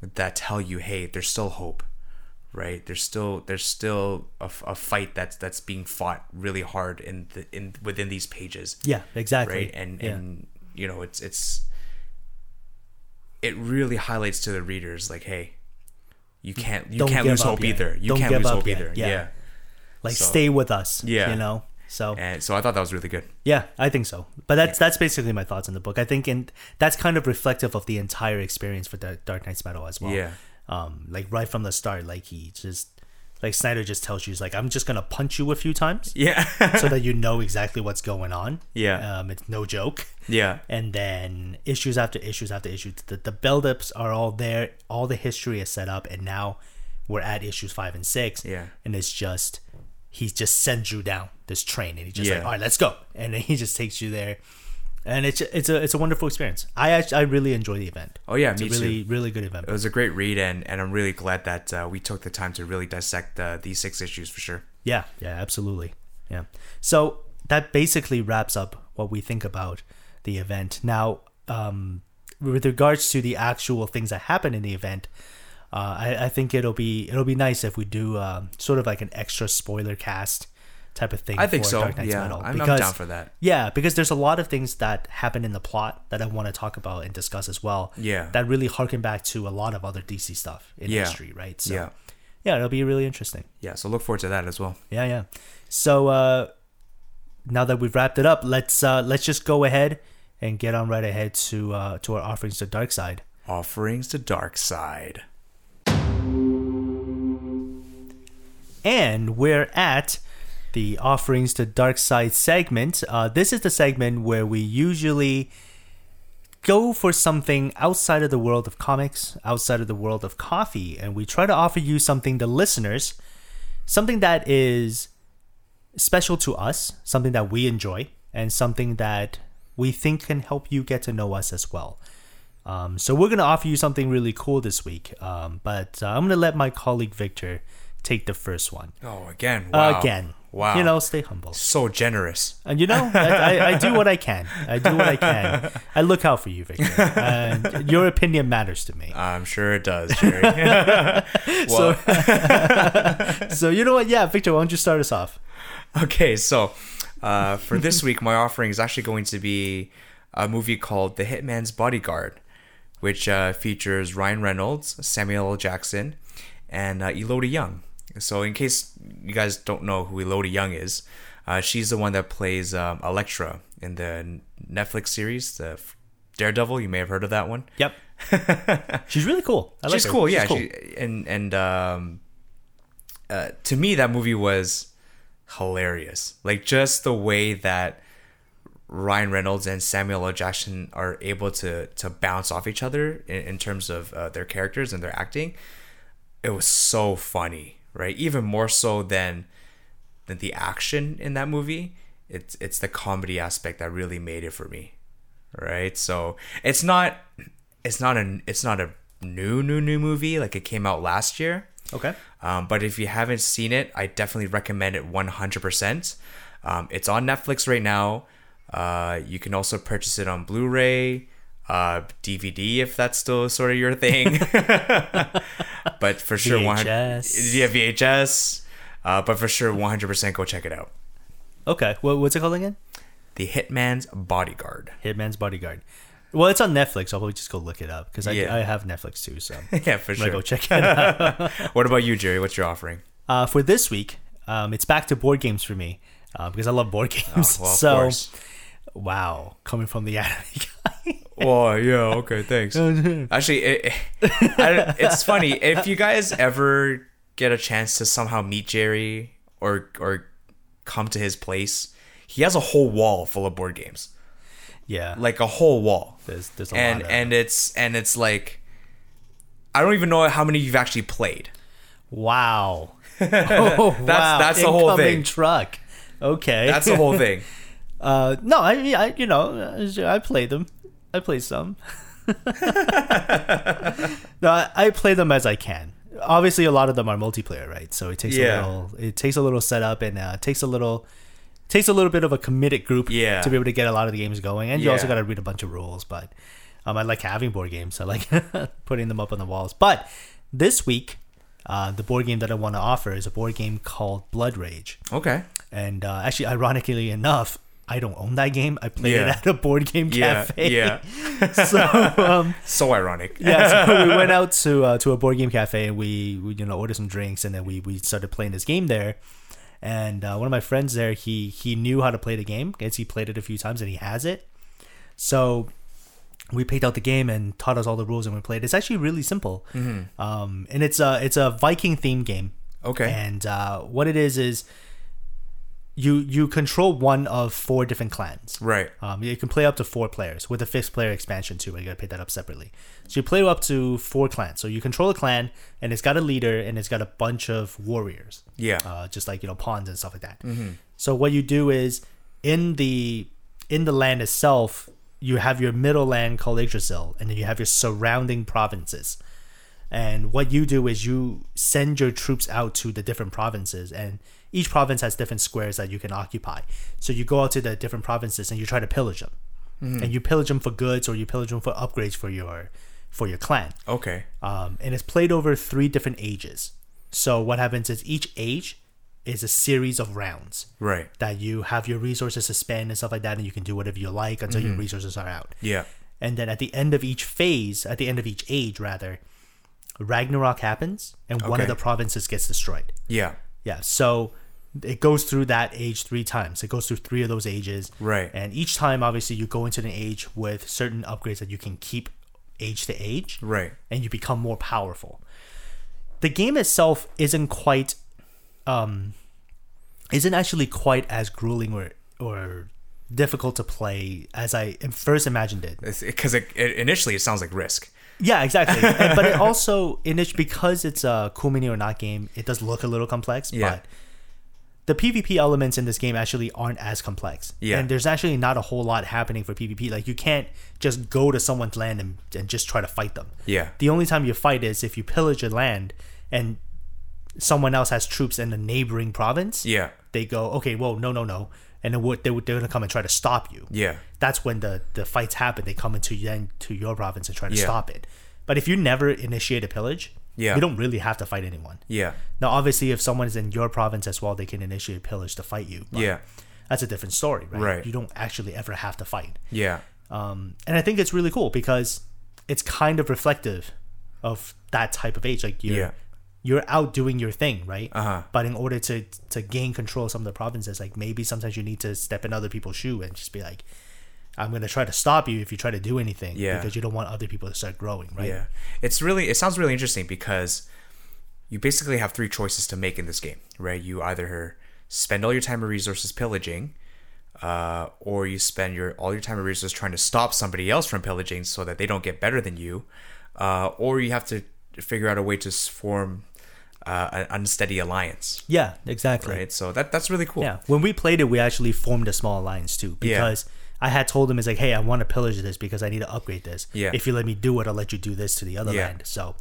that tell you, hey, there's still hope, right? There's still there's still a, a fight that's that's being fought really hard in the in within these pages, yeah exactly right? And yeah. and you know it's it's it really highlights to the readers like, hey, you can't you Don't can't lose hope yet. either. You Don't can't lose hope yet. either. Yeah. yeah. Like so- stay with us Yeah. you know so And so I thought that was really good. Yeah, I think so. But that's that's basically my thoughts on the book. I think and that's kind of reflective of the entire experience for Dark Dark Nights Metal as well. Yeah. Um, like right from the start, like he just like Snyder just tells you, he's like, I'm just gonna punch you a few times Yeah. so that you know exactly what's going on. Yeah. Um, it's no joke. yeah. And then issues after issues after issues, the the buildups are all there. All the history is set up, and now we're at issues five and six. Yeah. And it's just he just sends you down this train, and he just like, all right, let's go, and then he just takes you there, and it's it's a it's a wonderful experience. I actually I really enjoy the event. Oh yeah, It's me a really too. really good event. It was a great read, and, and I'm really glad that uh, we took the time to really dissect uh, these six issues for sure. Yeah, yeah, absolutely. Yeah. So that basically wraps up what we think about the event. Now, um, with regards to the actual things that happen in the event, uh, I, I think it'll be it'll be nice if we do um, sort of like an extra spoiler cast type of thing. I think so. Yeah, Metal, I'm, I'm because- down for that. Yeah, because there's a lot of things that happen in the plot that I want to talk about and discuss as well. Yeah. That really harken back to a lot of other DC stuff in Yeah. history, right? So, Yeah. yeah, it'll be really interesting. Yeah, so look forward to that as well. Yeah, yeah. So uh now that we've wrapped it up, let's uh let's just go ahead and get on right ahead to uh to our offerings to dark side. Offerings to Dark Side. And we're at the offerings to dark side segment. Uh this is the segment where we usually go for something outside of the world of comics, outside of the world of coffee, and we try to offer you something the listeners, something that is special to us, something that we enjoy, and something that we think can help you get to know us as well. Um, so we're gonna offer you something really cool this week, um, but uh, I'm gonna let my colleague Victor take the first one. Oh, again. Wow. Again, Wow. you know, stay humble. so generous. And you know, I, I, I do what I can. I do what I can. I look out for you, Victor. And your opinion matters to me. I'm sure it does, Jerry. well, So you know what? Yeah, Victor, why don't you start us off? okay, so uh, for this week, my offering is actually going to be a movie called The Hitman's Bodyguard, which uh, features Ryan Reynolds, Samuel L. Jackson, and uh, Elodie Yung. So, in case you guys don't know who Elodie Yung is, uh, she's the one that plays um, Elektra in the Netflix series, the F- Daredevil. You may have heard of that one. Yep. She's really cool. I like She's her. cool, yeah. cool. She, and and um, uh, to me, that movie was hilarious. Like just the way that Ryan Reynolds and Samuel L. Jackson are able to to bounce off each other in, in terms of uh, their characters and their acting. It was so funny, right? Even more so than than the action in that movie. It's it's the comedy aspect that really made it for me, right? So it's not it's not a it's not a new new new movie like it came out last year. okay. Um, but if you haven't seen it, I definitely recommend it 100%. Um, it's on Netflix right now. Uh, you can also purchase it on Blu-ray, uh, DVD if that's still sort of your thing. but for sure, 100 VHS. yeah, VHS. Uh, but for sure, 100% go check it out. Okay. What, what's it called again? The Hitman's Bodyguard. Hitman's Bodyguard. Well, it's on Netflix. I'll probably just go look it up because Yeah. I, I have Netflix too. So yeah, for gonna go check it out. What about you, Jerry? What's your offering? uh, for this week, um, it's back to board games for me uh, because I love board games. Oh, well, of so, course. wow, coming from the anime guy. Oh yeah, okay, thanks. Actually, it, I, it's funny if you guys ever get a chance to somehow meet Jerry or or come to his place. He has a whole wall full of board games, yeah, like a whole wall, there's there's a and lot and it's and it's like I don't even know how many you've actually played. wow. Oh, wow. that's the whole thing. Truck. Okay, That's the whole thing. Uh, no, I I you know, I played them. I play some. no, I, I play them as I can. Obviously, a lot of them are multiplayer, right? So it takes Yeah. a little, it takes a little setup and uh, takes a little, takes a little bit of a committed group Yeah. to be able to get a lot of the games going. And you also got to read a bunch of rules. But um, I like having board games. I like putting them up on the walls. But this week, uh, the board game that I want to offer is a board game called Blood Rage. Okay. And uh, actually, ironically enough, I don't own that game. I played it at a board game cafe. Yeah. yeah. so um, So ironic. yeah, so we went out to uh, to a board game cafe and we, we you know ordered some drinks and then we, we started playing this game there. And uh, one of my friends there, he he knew how to play the game because he played it a few times and he has it. So we picked out the game and taught us all the rules and we played. It's actually really simple, um, and it's a it's a Viking themed game. Okay. And uh, what it is is you you control one of four different clans. Right. Um, you can play up to four players with a fifth player expansion too. But you gotta pick that up separately. So you play up to four clans. So you control a clan, and it's got a leader, and it's got a bunch of warriors. Yeah. Uh, just like you know pawns and stuff like that. So what you do is in the in the land itself, you have your middle land called Yggdrasil, and then you have your surrounding provinces. And what you do is you send your troops out to the different provinces, and each province has different squares that you can occupy. So you go out to the different provinces and you try to pillage them, and you pillage them for goods or you pillage them for upgrades for your for your clan. Okay. Um, and it's played over three different ages. So what happens is each age is a series of rounds Right. that you have your resources to spend and stuff like that, and you can do whatever you like until your resources are out. Yeah. And then at the end of each phase, at the end of each age, rather, Ragnarok happens, and one of the provinces gets destroyed. Yeah. Yeah, so it goes through that age three times. It goes through three of those ages. Right. And each time, obviously, you go into an age with certain upgrades that you can keep age to age Right. and you become more powerful. The game itself isn't quite um isn't actually quite as grueling or or difficult to play as I first imagined it. Because it, it, initially it sounds like Risk. Yeah, exactly. And- but it also in it because it's a cool mini or not game, it does look a little complex, Yeah. but the PvP elements in this game actually aren't as complex. Yeah. And there's actually not a whole lot happening for PvP. Like you can't just go to someone's land and, and just try to fight them. Yeah. The only time you fight is if you pillage a land and someone else has troops in the neighboring province. Yeah. They go, okay, whoa, no, no, no. And then what they would they're gonna come and try to stop you. Yeah. That's when the, the fights happen. They come into then to your province and try to Yeah. stop it. But if you never initiate a pillage, Yeah. you don't really have to fight anyone. Yeah. Now obviously if someone is in your province as well, they can initiate a pillage to fight you. but Yeah. That's a different story, right? Right. You don't actually ever have to fight. Yeah. Um, and I think it's really cool because it's kind of reflective of that type of age. Like you're Yeah. You're out doing your thing, right? Uh-huh. But in order to to gain control of some of the provinces, like maybe sometimes you need to step in other people's shoe and just be like, I'm gonna try to stop you if you try to do anything, Yeah. because you don't want other people to start growing, right? Yeah, it's really it sounds really interesting because you basically have three choices to make in this game, right? You either spend all your time and resources pillaging, uh, or you spend your all your time and resources trying to stop somebody else from pillaging so that they don't get better than you, uh, or you have to figure out a way to form uh, an unsteady alliance, Yeah, exactly. right? So that that's really cool. Yeah, when we played it, we actually formed a small alliance too Yeah. because I had told him, "It's like, hey, I want to pillage this because I need to upgrade this. Yeah. If you let me do it, I'll let you do this to the other Yeah. land." So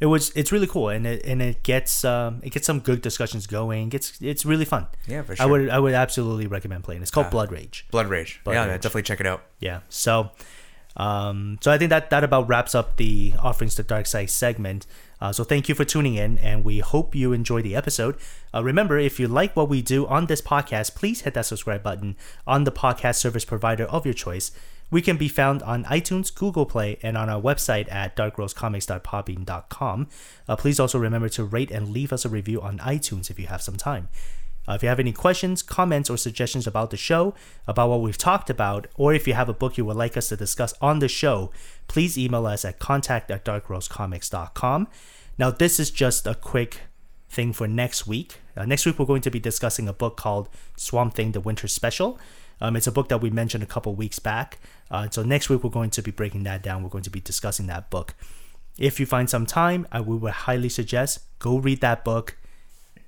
it was it's really cool and it and it gets um it gets some good discussions going. It's it's really fun. Yeah, for sure. I would I would absolutely recommend playing. It's called Blood Rage. Blood Rage. Blood yeah, Rage. definitely check it out. Yeah. So, um, so I think that that about wraps up the offerings to dark side segment. Uh, so thank you for tuning in, and we hope you enjoy the episode. Uh, remember, if you like what we do on this podcast, please hit that subscribe button on the podcast service provider of your choice. We can be found on iTunes, Google Play, and on our website at darkrosecomics.podbean.com. Uh, please also remember to rate and leave us a review on iTunes if you have some time. Uh, if you have any questions, comments, or suggestions about the show, about what we've talked about, or if you have a book you would like us to discuss on the show, please email us at contact at darkrosecomics.com. Now, this is just a quick thing for next week. Uh, next week, we're going to be discussing a book called Swamp Thing The Winter Special. Um, it's a book that we mentioned a couple weeks back. Uh, so, next week, we're going to be breaking that down. We're going to be discussing that book. If you find some time, I would highly suggest go read that book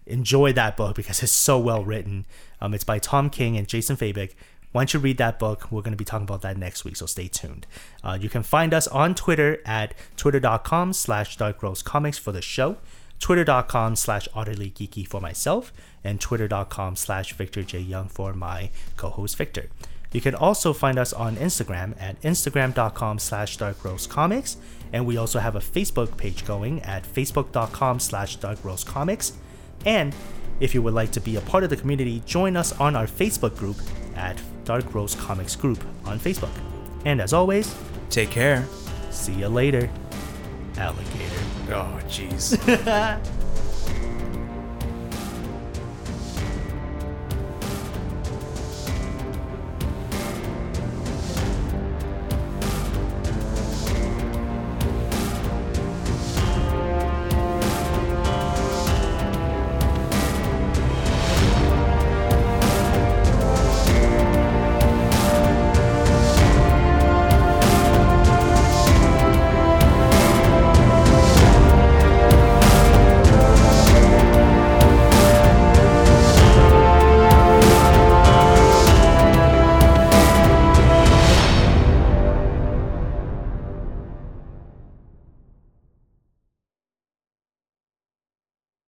enjoy that book because it's so well written. Um, it's by Tom King and Jason Fabok. Once you read that book, we're going to be talking about that next week, so stay tuned. Uh, you can find us on Twitter at twitter.com slash darkrosecomics for the show, twitter.com slash geeky for myself, and twitter.com slash Victor for my co-host Victor. You can also find us on Instagram at instagram.com slash darkrosecomics, and we also have a Facebook page going at facebook.com slash darkrosecomics. And if you would like to be a part of the community, join us on our Facebook group at Dark Rose Comics Group on Facebook. And as always, Take care. see you later, alligator. Oh, jeez.